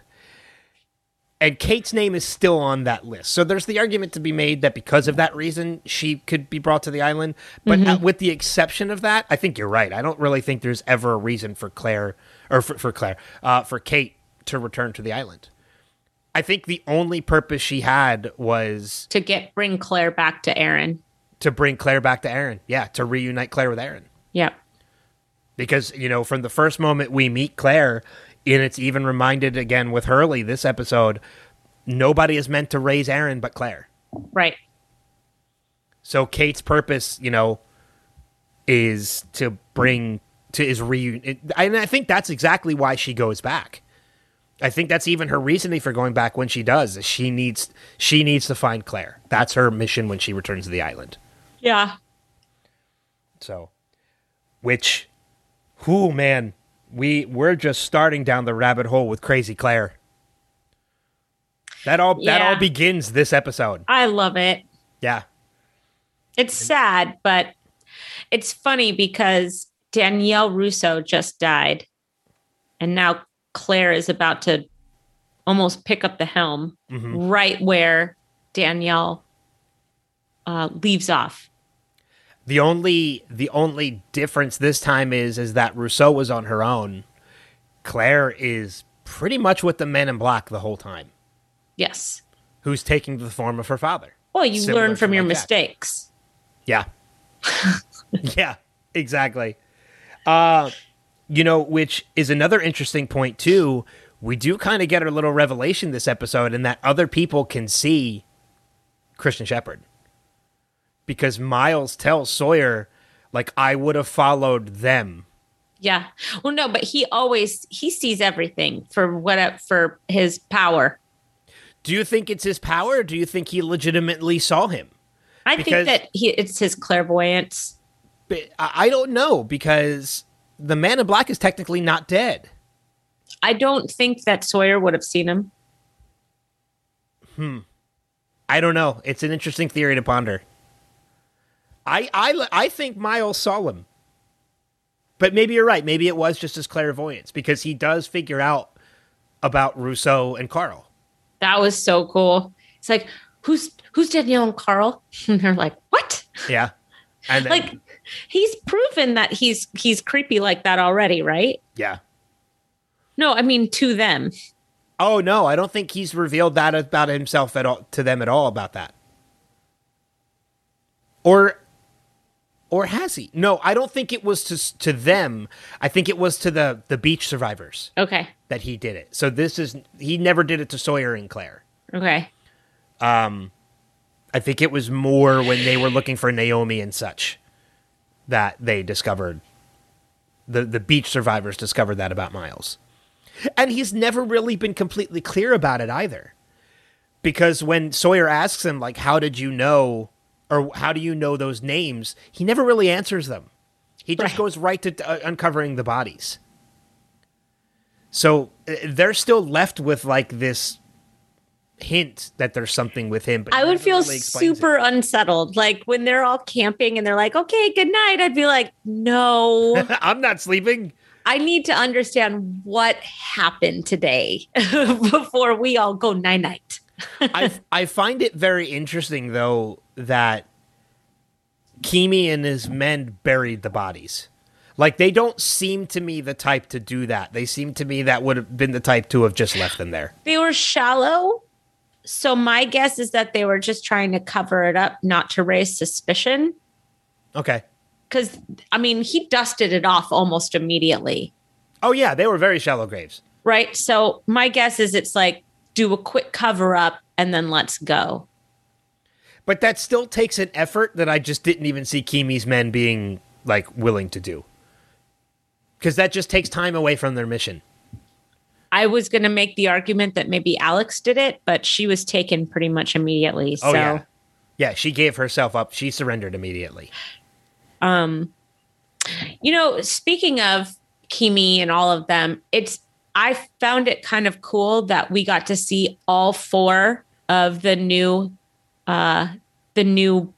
and Kate's name is still on that list. So there's the argument to be made that because of that reason, she could be brought to the island. But uh, with the exception of that, I think you're right. I don't really think there's ever a reason for Claire or for, for Claire, uh, for Kate to return to the island. I think the only purpose she had was To get bring Claire back to Aaron. to bring Claire back to Aaron. Yeah, to reunite Claire with Aaron. Yep. Because you know from the first moment we meet claire and it's even reminded again with hurley this episode nobody is meant to raise aaron but claire Right. so kate's purpose you know is to bring to is reunion and i think that's exactly why she goes back i think that's even her reasoning for going back when she does is she needs she needs to find claire that's her mission when she returns to the island Yeah. So, which, whoo man, we we're just starting down the rabbit hole with Crazy Claire. That all that all begins this episode. I love it. Yeah, It's sad, but it's funny because Danielle Rousseau just died. And now Claire is about to almost pick up the helm right where Danielle uh, leaves off. The only the only difference this time is is that Rousseau was on her own. Claire is pretty much with the Men in Black the whole time, Yes. who's taking the form of her father. Well, you Similar learn from your like that. mistakes. Yeah. yeah, exactly. Uh you know, which is another interesting point too. We do kind of get a little revelation this episode in that other people can see Christian Shephard. Because Miles tells Sawyer like I would have followed them. Yeah. Well, no, but he always he sees everything for what for his power. Do you think it's his power or do you think he legitimately saw him? I Because- think that he it's his clairvoyance. But I I don't know because the man in black is technically not dead. I don't think that Sawyer would have seen him. Hmm. I don't know. It's an interesting theory to ponder. I I I think Miles saw him, but maybe you're right. Maybe it was just his clairvoyance because he does figure out about Rousseau and Carl. That was so cool. It's like, who's who's Danielle and Carl? And they're like, what? Yeah, and then, Like, he's proven that he's he's creepy like that already, right? yeah. No, I mean to them. Oh no, I don't think he's revealed that about himself at all to them at all about that. Or or has he? No, I don't think it was to to them. I think it was to the the beach survivors. Okay. that he did it. So this is he never did it to Sawyer and Claire. Okay. Um I think it was more when they were looking for Naomi and such that they discovered the the beach survivors discovered that about Miles. And he's never really been completely clear about it either. Because when Sawyer asks him like how did you know or how do you know those names, he never really answers them. He just Right. goes right to uh, uncovering the bodies. So uh, they're still left with like this hint that there's something with him. But I would feel really explains it. super unsettled. Like when they're all camping and they're like, okay, good night. I'd be like, no, I'm not sleeping. I need to understand what happened today before we all go night night. I I find it very interesting though that Keamy and his men buried the bodies. Like they don't seem to me the type to do that. They seem to me that would have been the type to have just left them there. They were shallow. So my guess is that they were just trying to cover it up, not to raise suspicion. Okay. Because I mean, he dusted it off almost immediately. Oh yeah, they were very shallow graves. Right. So my guess is it's like do a quick cover up and then let's go. But that still takes an effort that I just didn't even see Keamy's men being like willing to do. Cuz that just takes time away from their mission. I was going to make the argument that maybe Alex did it, but she was taken pretty much immediately. Oh so, yeah. Yeah, she gave herself up. She surrendered immediately. um, you know, speaking of Kimi and all of them, it's I found it kind of cool that we got to see all four of the new, uh, the new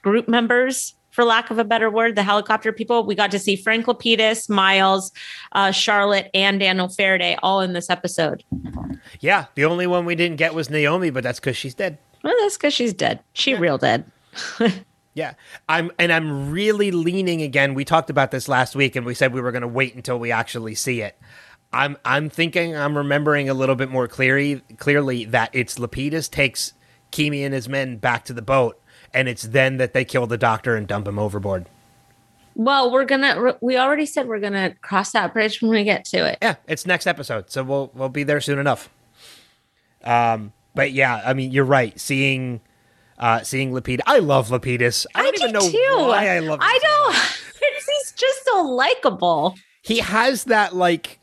group members. For lack of a better word, the helicopter people. We got to see Frank Lapidus, Miles, uh, Charlotte, and Daniel Faraday all in this episode. Yeah, the only one we didn't get was Naomi, but that's because she's dead. Well, that's because she's dead. She real dead. Yeah, I'm and I'm really leaning again. We talked about this last week, and we said we were going to wait until we actually see it. I'm I'm thinking I'm remembering a little bit more clearly clearly that it's Lapidus takes Keamy and his men back to the boat, and it's then that they kill the doctor and dump him overboard. Well, we're gonna. We already said we're gonna cross that bridge when we get to it. Yeah, it's next episode, so we'll we'll be there soon enough. Um, but yeah, I mean, you're right. Seeing, uh, seeing Lapidus, I love Lapidus. I don't do even know too. why I love. him I don't. He's just so likable. He has that like.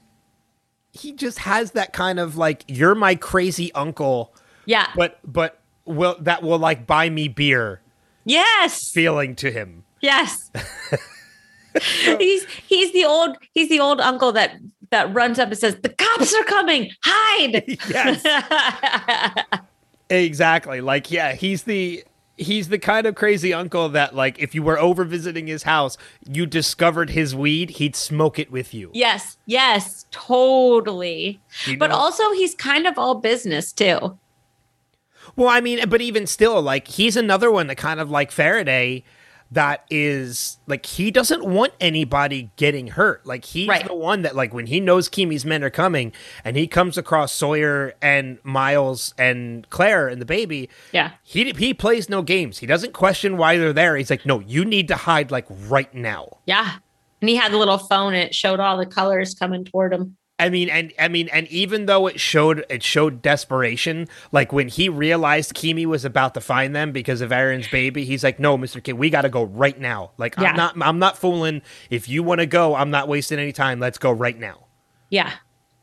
He just has that kind of like you're my crazy uncle, Yeah. but but will that will like buy me beer yes. feeling to him. Yes. he's he's the old he's the old uncle that that runs up and says the cops are coming hide Yes. Exactly. Like, yeah, he's the he's the kind of crazy uncle that like if you were over visiting his house, you discovered his weed, he'd smoke it with you. yes yes totally. You but also he's kind of all business too. Well, I mean, but even still, like he's another one that kind of like Faraday that is like he doesn't want anybody getting hurt. Like he's Right. the one that like when he knows Keamy's men are coming and he comes across Sawyer and Miles and Claire and the baby, yeah he he plays no games. He doesn't question why they're there. He's like, "No, you need to hide like right now." yeah and he had the little phone and it showed all the colors coming toward him I mean, and I mean, and even though it showed it showed desperation, like when he realized Keamy was about to find them because of Aaron's baby, he's like, "No, Mister Kid, we got to go right now. Like, Yeah. I'm not, I'm not fooling. If you want to go, I'm not wasting any time. Let's go right now." yeah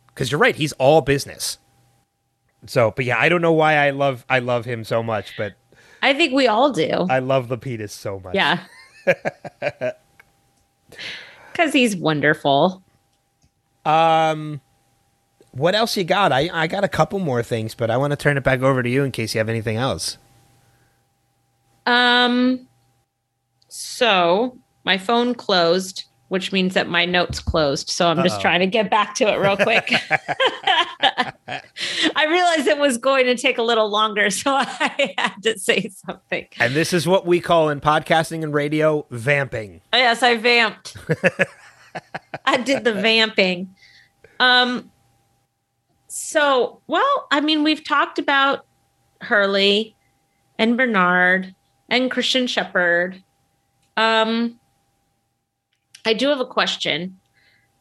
Because you're right, he's all business. So, but yeah, I don't know why I love I love him so much, but i think we all do I love Lapidus so much. yeah because he's wonderful What else you got? I I got a couple more things, but I want to turn it back over to you in case you have anything else. Um, so my phone closed, which means that my notes closed. So I'm just Uh-oh. trying to get back to it real quick. I realized it was going to take a little longer, so I had to say something. And this is what we call in podcasting and radio vamping. Yes, I vamped. I did the vamping. Um so, well, I mean, we've talked about Hurley and Bernard and Christian Shephard. Um I do have a question.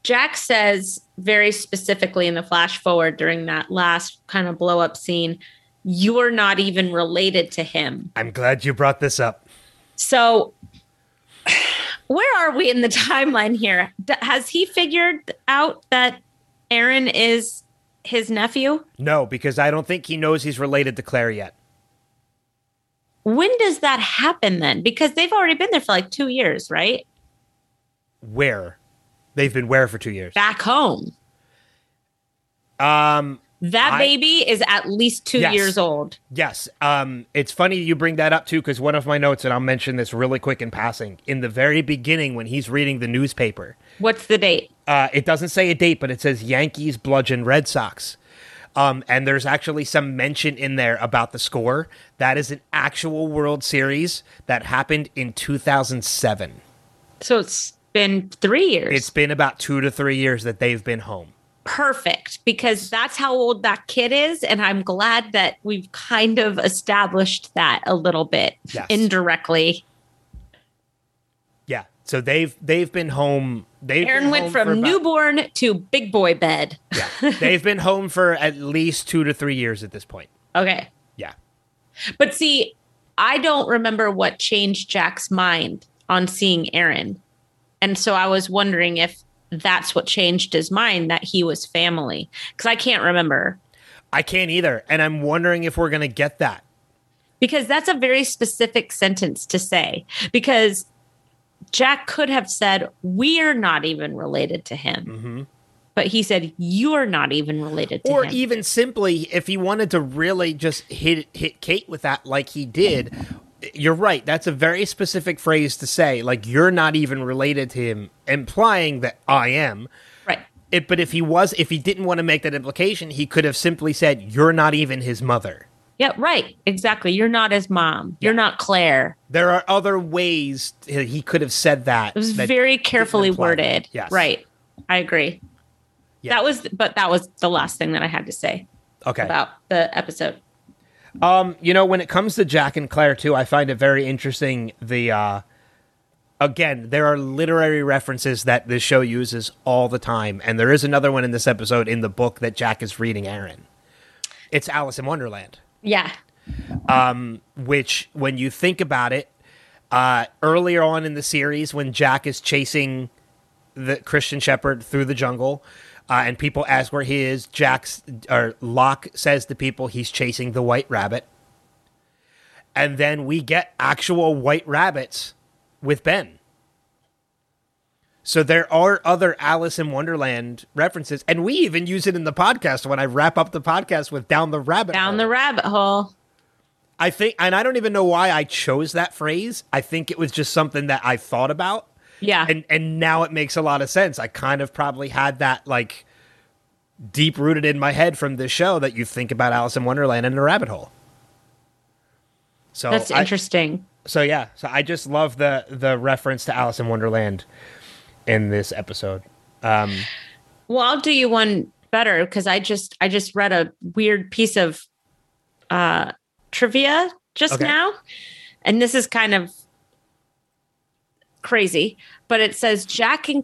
Jack says very specifically in the flash forward during that last kind of blow up scene, you're not even related to him. I'm glad you brought this up. So, where are we in the timeline here? Has he figured out that Aaron is his nephew? No, because I don't think he knows he's related to Claire yet. When does that happen then? Because they've already been there for like two years, right? Where? They've been where for two years? Back home. Um, That I- baby is at least two Yes. years old. yes. Um, it's funny you bring that up too, because one of my notes, and I'll mention this really quick in passing. In the very beginning, when he's reading the newspaper, What's the date? uh, it doesn't say a date, but it says Yankees bludgeon Red Sox. Um, and there's actually some mention in there about the score. That is an actual World Series that happened in 2007. So it's been three years. It's been about two to three years that they've been home. Perfect because that's how old that kid is. And I'm glad that we've kind of established that a little bit Yes. indirectly. Yeah. So they've they've been home. They've Aaron went from about- newborn to big boy bed. Yeah. they've been home for at least two to three years at this point. Okay. Yeah. But see, I don't remember what changed Jack's mind on seeing Aaron. And so I was wondering if that's what changed his mind that he was family. Because I can't remember. I can't either, and I'm wondering if we're gonna get that. Because that's a very specific sentence to say. Because Jack could have said, We're not even related to him. hmm But he said, You're not even related to Or him. Or even simply, if he wanted to really just hit hit Kate with that, like he did, you're right. That's a very specific phrase to say. Like you're not even related to him, implying that I am. right. it, but if he was, if he didn't want to make that implication, he could have simply said, "You're not even his mother." Yeah, right. Exactly. You're not his mom. You're not Claire. There are other ways he could have said that. It was that very carefully that. worded. Yes. Right. I agree. Yeah. That was, but that was the last thing that I had to say Okay. about the episode. Um, you know, when it comes to Jack and Claire too, I find it very interesting. The uh, again, there are literary references that this show uses all the time, and there is another one in this episode in the book that Jack is reading Aaron. It's Alice in Wonderland, Yeah. Um, which, when you think about it, uh, earlier on in the series, when Jack is chasing the Christian Shephard through the jungle, uh, and people ask where he is, Jack's or Locke says to people he's chasing the white rabbit. And then we get actual white rabbits with Ben. So there are other Alice in Wonderland references, and we even use it in the podcast when I wrap up the podcast with "Down the Rabbit." Down Hole. the rabbit hole. I think, and I don't even know why I chose that phrase. I think it was just something that I thought about, Yeah. and and now it makes a lot of sense. I kind of probably had that like deep rooted in my head from this show that you think about Alice in Wonderland and a rabbit hole. So That's I- interesting. so yeah, so I just love the the reference to Alice in Wonderland in this episode. Um, Well, I'll do you one better because I just I just read a weird piece of uh trivia just Okay. now. And this is kind of crazy, but it says Jack and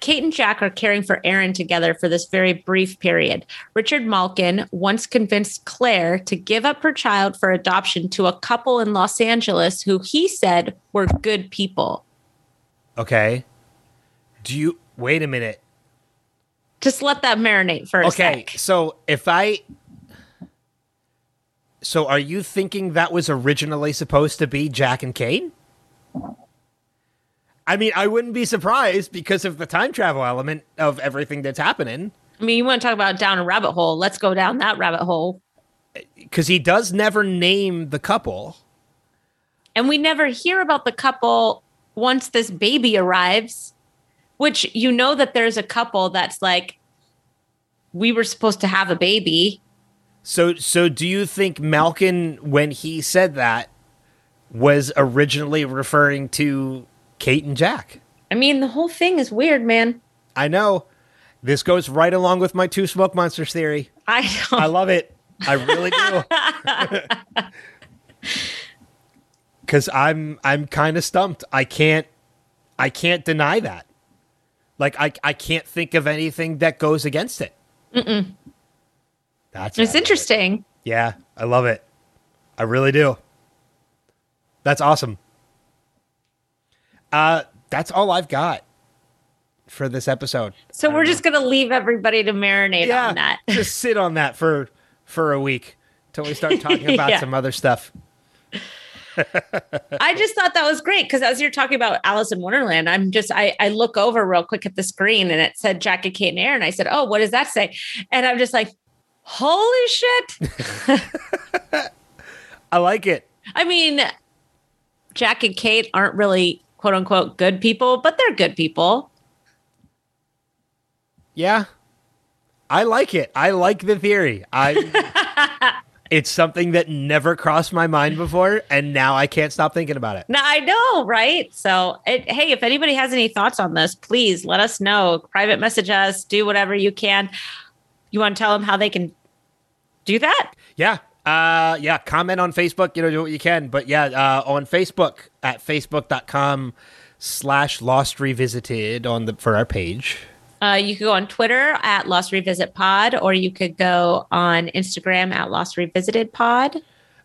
Kate and Jack are caring for Aaron together for this very brief period. Richard Malkin once convinced Claire to give up her child for adoption to a couple in Los Angeles who he said were good people. okay, do you wait a minute? Just let that marinate for a Okay, sec. so if I So are you thinking that was originally supposed to be Jack and Kate? I mean, I wouldn't be surprised because of the time travel element of everything that's happening. I mean, you want to talk about down a rabbit hole? Let's go down that rabbit hole. Because he does never name the couple. And we never hear about the couple once this baby arrives, which you know that there's a couple that's like, we were supposed to have a baby. So, so do you think Malkin, when he said that, was originally referring to Kate and Jack? I mean, the whole thing is weird, man. I know. This goes right along with my two smoke monsters theory. I. I love it. I really do. Cause I'm I'm kind of stumped. I can't I can't deny that. Like I I can't think of anything that goes against it. Mm-mm. That's it's interesting. Yeah, I love it. I really do. That's awesome. Uh that's all I've got for this episode. So we're just gonna leave everybody to marinate yeah, on that. just sit on that for for a week till we start talking about Yeah. some other stuff. I just thought that was great because as you're talking about Alice in Wonderland, I'm just I I look over real quick at the screen and it said Jack and Kate and Aaron. I said, Oh, what does that say? And I'm just like, holy shit. I like it. I mean, Jack and Kate aren't really quote unquote good people, but they're good people. Yeah. I like it. I like the theory. I It's something that never crossed my mind before and now I can't stop thinking about it. Now I know, right? So, it, hey, if anybody has any thoughts on this, please let us know. Private message us, do whatever you can. You want to tell them how they can do that? Yeah. Uh yeah, comment on Facebook, you know, do what you can. But yeah, uh on Facebook at facebook.com slash lost revisited on the for our page. Uh, you could go on Twitter at Lost Revisit Pod, or you could go on Instagram at Lost Revisited Pod.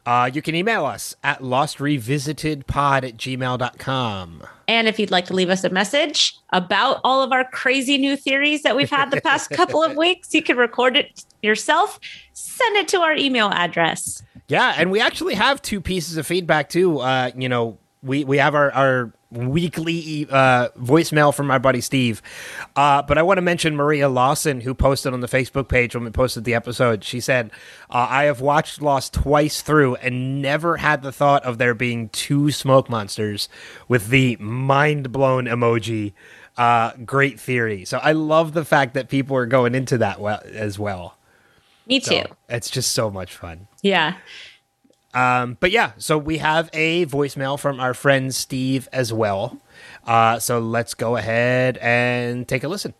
Uh, you can email us at lostrevisitedpod at gmail.com. And if you'd like to leave us a message about all of our crazy new theories that we've had the past couple of weeks, you can record it yourself, send it to our email address. Yeah, and we actually have two pieces of feedback too. Uh, you know, we we have our our weekly uh, voicemail from our buddy Steve. Uh, but I want to mention Maria Lawson, who posted on the Facebook page when we posted the episode. She said, uh, "I have watched Lost twice through and never had the thought of there being two smoke monsters with the mind blown emoji." Uh, great theory. So I love the fact that people are going into that well as well. Me too. So it's just so much fun. Yeah. Um, but yeah, so we have a voicemail from our friend Steve as well. Uh, so let's go ahead and take a listen.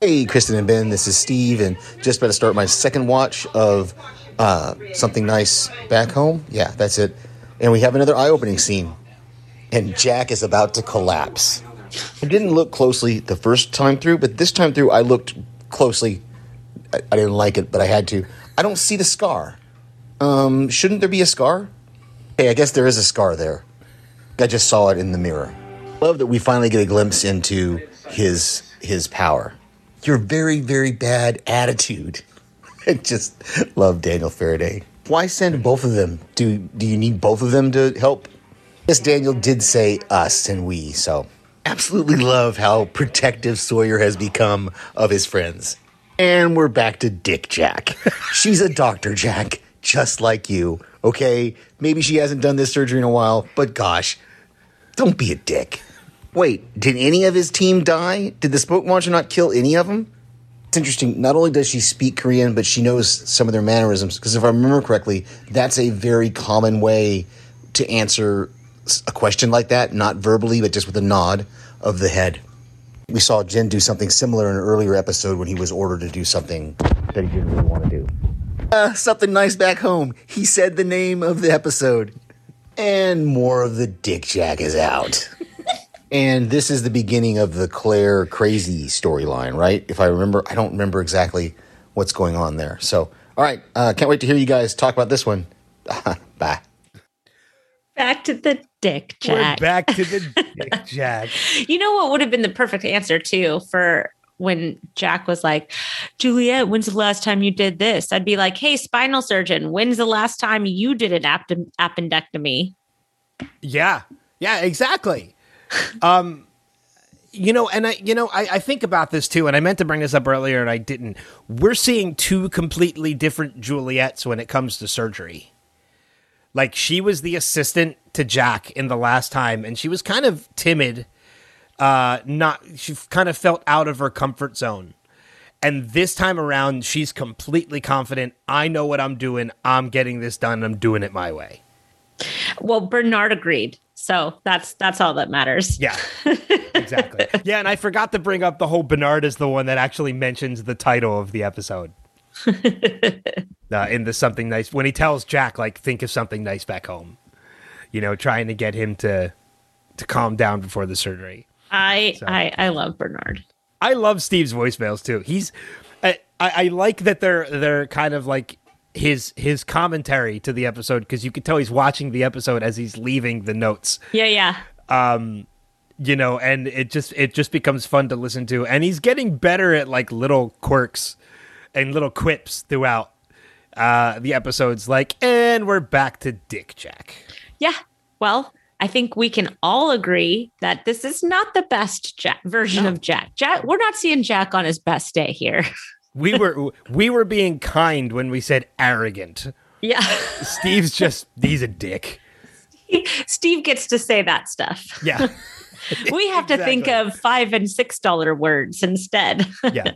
Hey, Kristen and Ben, this is Steve, and just about to start my second watch of uh, Something Nice Back Home. Yeah, that's it. And we have another eye opening scene, and Jack is about to collapse. I didn't look closely the first time through, but this time through, I looked closely. I, I didn't like it, but I had to. I don't see the scar. Um, shouldn't there be a scar? Hey, I guess there is a scar there. I just saw it in the mirror. Love that we finally get a glimpse into his his power. Your very very bad attitude. I just love Daniel Faraday. Why send both of them? Do do you need both of them to help? Yes, Daniel did say us and we, so absolutely love how protective Sawyer has become of his friends. And we're back to Dick Jack. She's a doctor, Jack, just like you. Okay, maybe she hasn't done this surgery in a while, but gosh, don't be a dick. Wait, did any of his team die? Did the smoke monster not kill any of them? It's interesting. Not only does she speak Korean, but she knows some of their mannerisms. Because if I remember correctly, that's a very common way to answer a question like that, not verbally, but just with a nod of the head. We saw Jin do something similar in an earlier episode when he was ordered to do something that he didn't really want to do. Uh, something nice back home. He said the name of the episode. And more of the Dick Jack is out. and this is the beginning of the Claire crazy storyline, right? If I remember, I don't remember exactly what's going on there. So, all right, uh, can't wait to hear you guys talk about this one. Bye. Back to the Dick Jack. We're back to the Dick Jack. You know what would have been the perfect answer too for when Jack was like, Juliet, when's the last time you did this? I'd be like, hey, spinal surgeon, when's the last time you did an app- appendectomy? Yeah, yeah, exactly. um, you know, and I, you know, I, I think about this too, and I meant to bring this up earlier, and I didn't. We're seeing two completely different Juliets when it comes to surgery. Like she was the assistant to Jack in the last time, and she was kind of timid. Uh, not she kind of felt out of her comfort zone. And this time around, she's completely confident. I know what I'm doing. I'm getting this done. I'm doing it my way. Well, Bernard agreed. So that's that's all that matters. Yeah, exactly. yeah, and I forgot to bring up the whole Bernard is the one that actually mentions the title of the episode. uh, in the something nice when he tells Jack like think of something nice back home, you know, trying to get him to to calm down before the surgery. I So- I I love Bernard. I love Steve's voicemails too. He's I, I, I like that they're they're kind of like his his commentary to the episode because you can tell he's watching the episode as he's leaving the notes. Yeah, yeah. Um, you know and it just it just becomes fun to listen to and he's getting better at like little quirks and little quips throughout uh the episodes like and we're back to dick jack Yeah. Well, I think we can all agree that this is not the best Jack version of Jack. Jack, we're not seeing Jack on his best day here. we were we were being kind when we said arrogant yeah. steve's just he's a dick Steve gets to say that stuff. yeah We have to think of five and six dollar words instead. yeah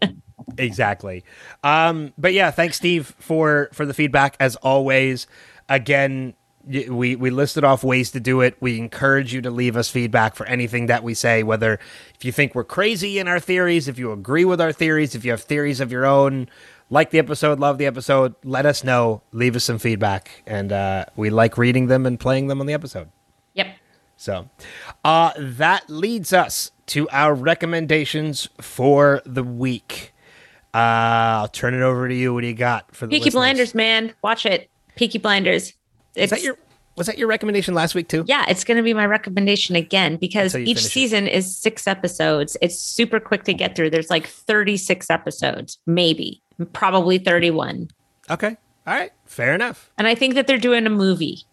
exactly. Um but yeah thanks steve for for the feedback as always. Again we we listed off ways to do it. We encourage you to leave us feedback for anything that we say whether if you think we're crazy in our theories if you agree with our theories if you have theories of your own like the episode love the episode let us know. Leave us some feedback. And uh we like reading them and playing them on the episode. Yep. so, uh, that leads us to our recommendations for the week. Uh, I'll turn it over to you. What do you got for the Peaky listeners? Blinders, man. Watch it. Peaky Blinders. Is that your was that your recommendation last week too? yeah, it's going to be my recommendation again because each season is six episodes. It's super quick to get through. There's like 36 episodes, maybe, probably 31. Okay. All right. Fair enough. And I think that they're doing a movie.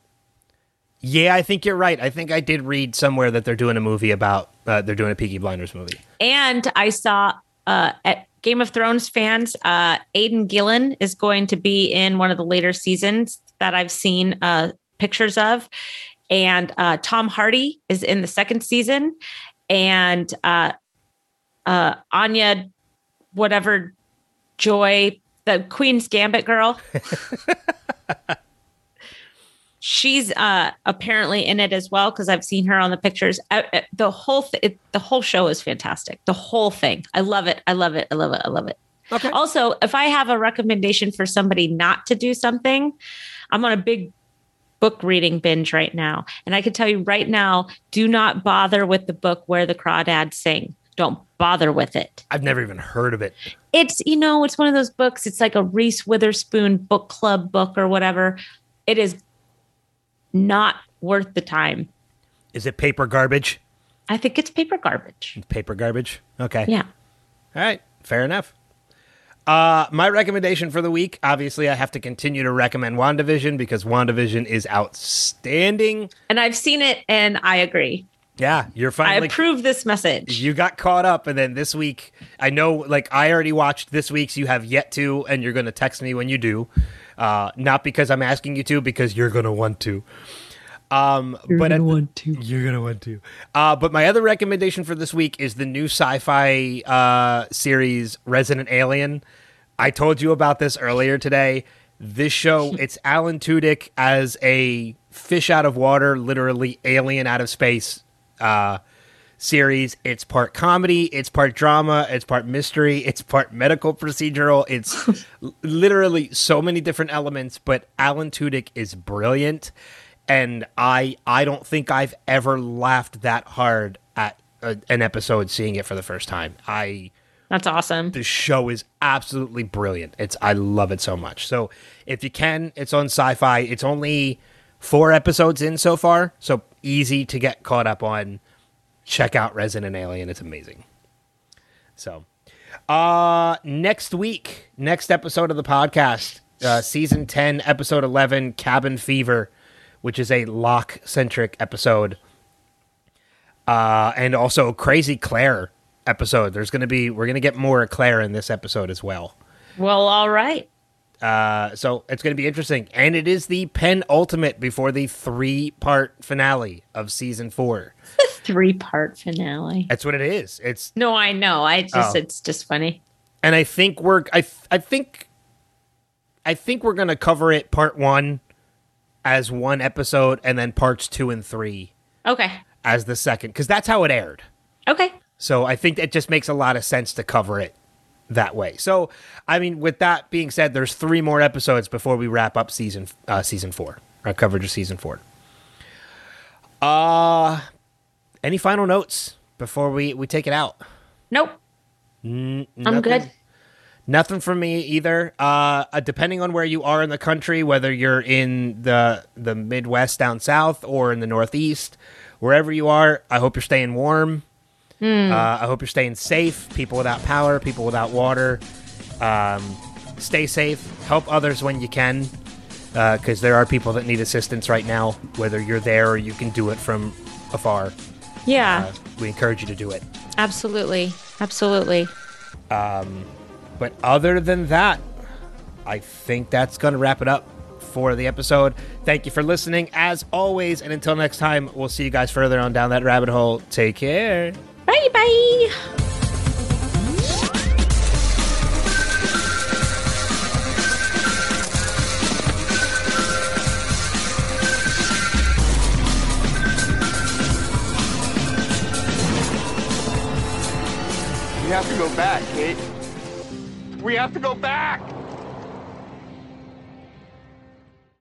Yeah, I think you're right. I think I did read somewhere that they're doing a movie about uh, they're doing a Peaky Blinders movie. And I saw uh, at Game of Thrones fans, uh, Aidan Gillen is going to be in one of the later seasons that I've seen uh, pictures of. And uh, Tom Hardy is in the second season. And uh, uh, Anya, whatever Joy, the Queen's Gambit girl. She's uh, apparently in it as well because I've seen her on the pictures. Uh, uh, the whole th- it, the whole show is fantastic. The whole thing, I love it. I love it. I love it. I love it. Okay. Also, if I have a recommendation for somebody not to do something, I'm on a big book reading binge right now. And I can tell you right now, do not bother with the book Where the Crawdads Sing. Don't bother with it. I've never even heard of it. It's, you know, it's one of those books. It's like a Reese Witherspoon book club book or whatever. It is not worth the time. Is it paper garbage? I think it's paper garbage. Paper garbage. Okay. Yeah. All right. Fair enough. Uh, my recommendation for the week, obviously, I have to continue to recommend WandaVision because WandaVision is outstanding. And I've seen it and I agree. Yeah, you're finally. I approve this message. you got caught up, and then this week, I know, like, I already watched this week's. You have yet to, and you're going to text me when you do. Uh, not because I'm asking you to, because you're going to want to. Um, You're but gonna want to. You're gonna want to. Uh, but my other recommendation for this week is the new sci-fi uh, series Resident Alien. I told you about this earlier today. This show, it's Alan Tudyk as a fish out of water, literally alien out of space uh, series. It's part comedy, it's part drama, it's part mystery, it's part medical procedural. It's literally so many different elements. But Alan Tudyk is brilliant, and I I don't think I've ever laughed that hard at a, an episode seeing it for the first time. I That's awesome. the show is absolutely brilliant. It's I love it so much. So if you can, it's on Sci-Fi. It's only four episodes in so far, so easy to get caught up on. Check out Resident Alien; it's amazing. So, uh, next week, next episode of the podcast, uh, season ten, episode eleven, Cabin Fever, which is a Locke centric episode uh, and also Crazy Claire episode. There's going to be we're going to get more Claire in this episode as well. Well, all right. Uh, so it's going to be interesting, and it is the penultimate before the three part finale of season four. Three part finale. That's what it is. It's No, I know. I just Oh. it's just funny. and I think we're I I think I think we're going to cover it part one as one episode, and then parts two and three Okay. as the second, because that's how it aired. Okay. So I think it just makes a lot of sense to cover it that way. So I mean, with that being said, there's three more episodes before we wrap up season uh, season four, our coverage of season four. Uh any final notes before we we take it out? Nope. N- I'm nothing? good. Nothing from me either. Uh, uh, depending on where you are in the country, whether you're in the the Midwest down south or in the Northeast, wherever you are, I hope you're staying warm. Uh, I hope you're staying safe. People without power, people without water, um, stay safe. Help others when you can, because there are people that need assistance right now. Whether you're there or you can do it from afar, Yeah. uh, we encourage you to do it. absolutely. Absolutely. Um, But other than that, I think that's going to wrap it up for the episode. Thank you for listening, as always. And until next time, we'll see you guys further on down that rabbit hole. Take care. Bye bye. Go back, Kate. We have to go back!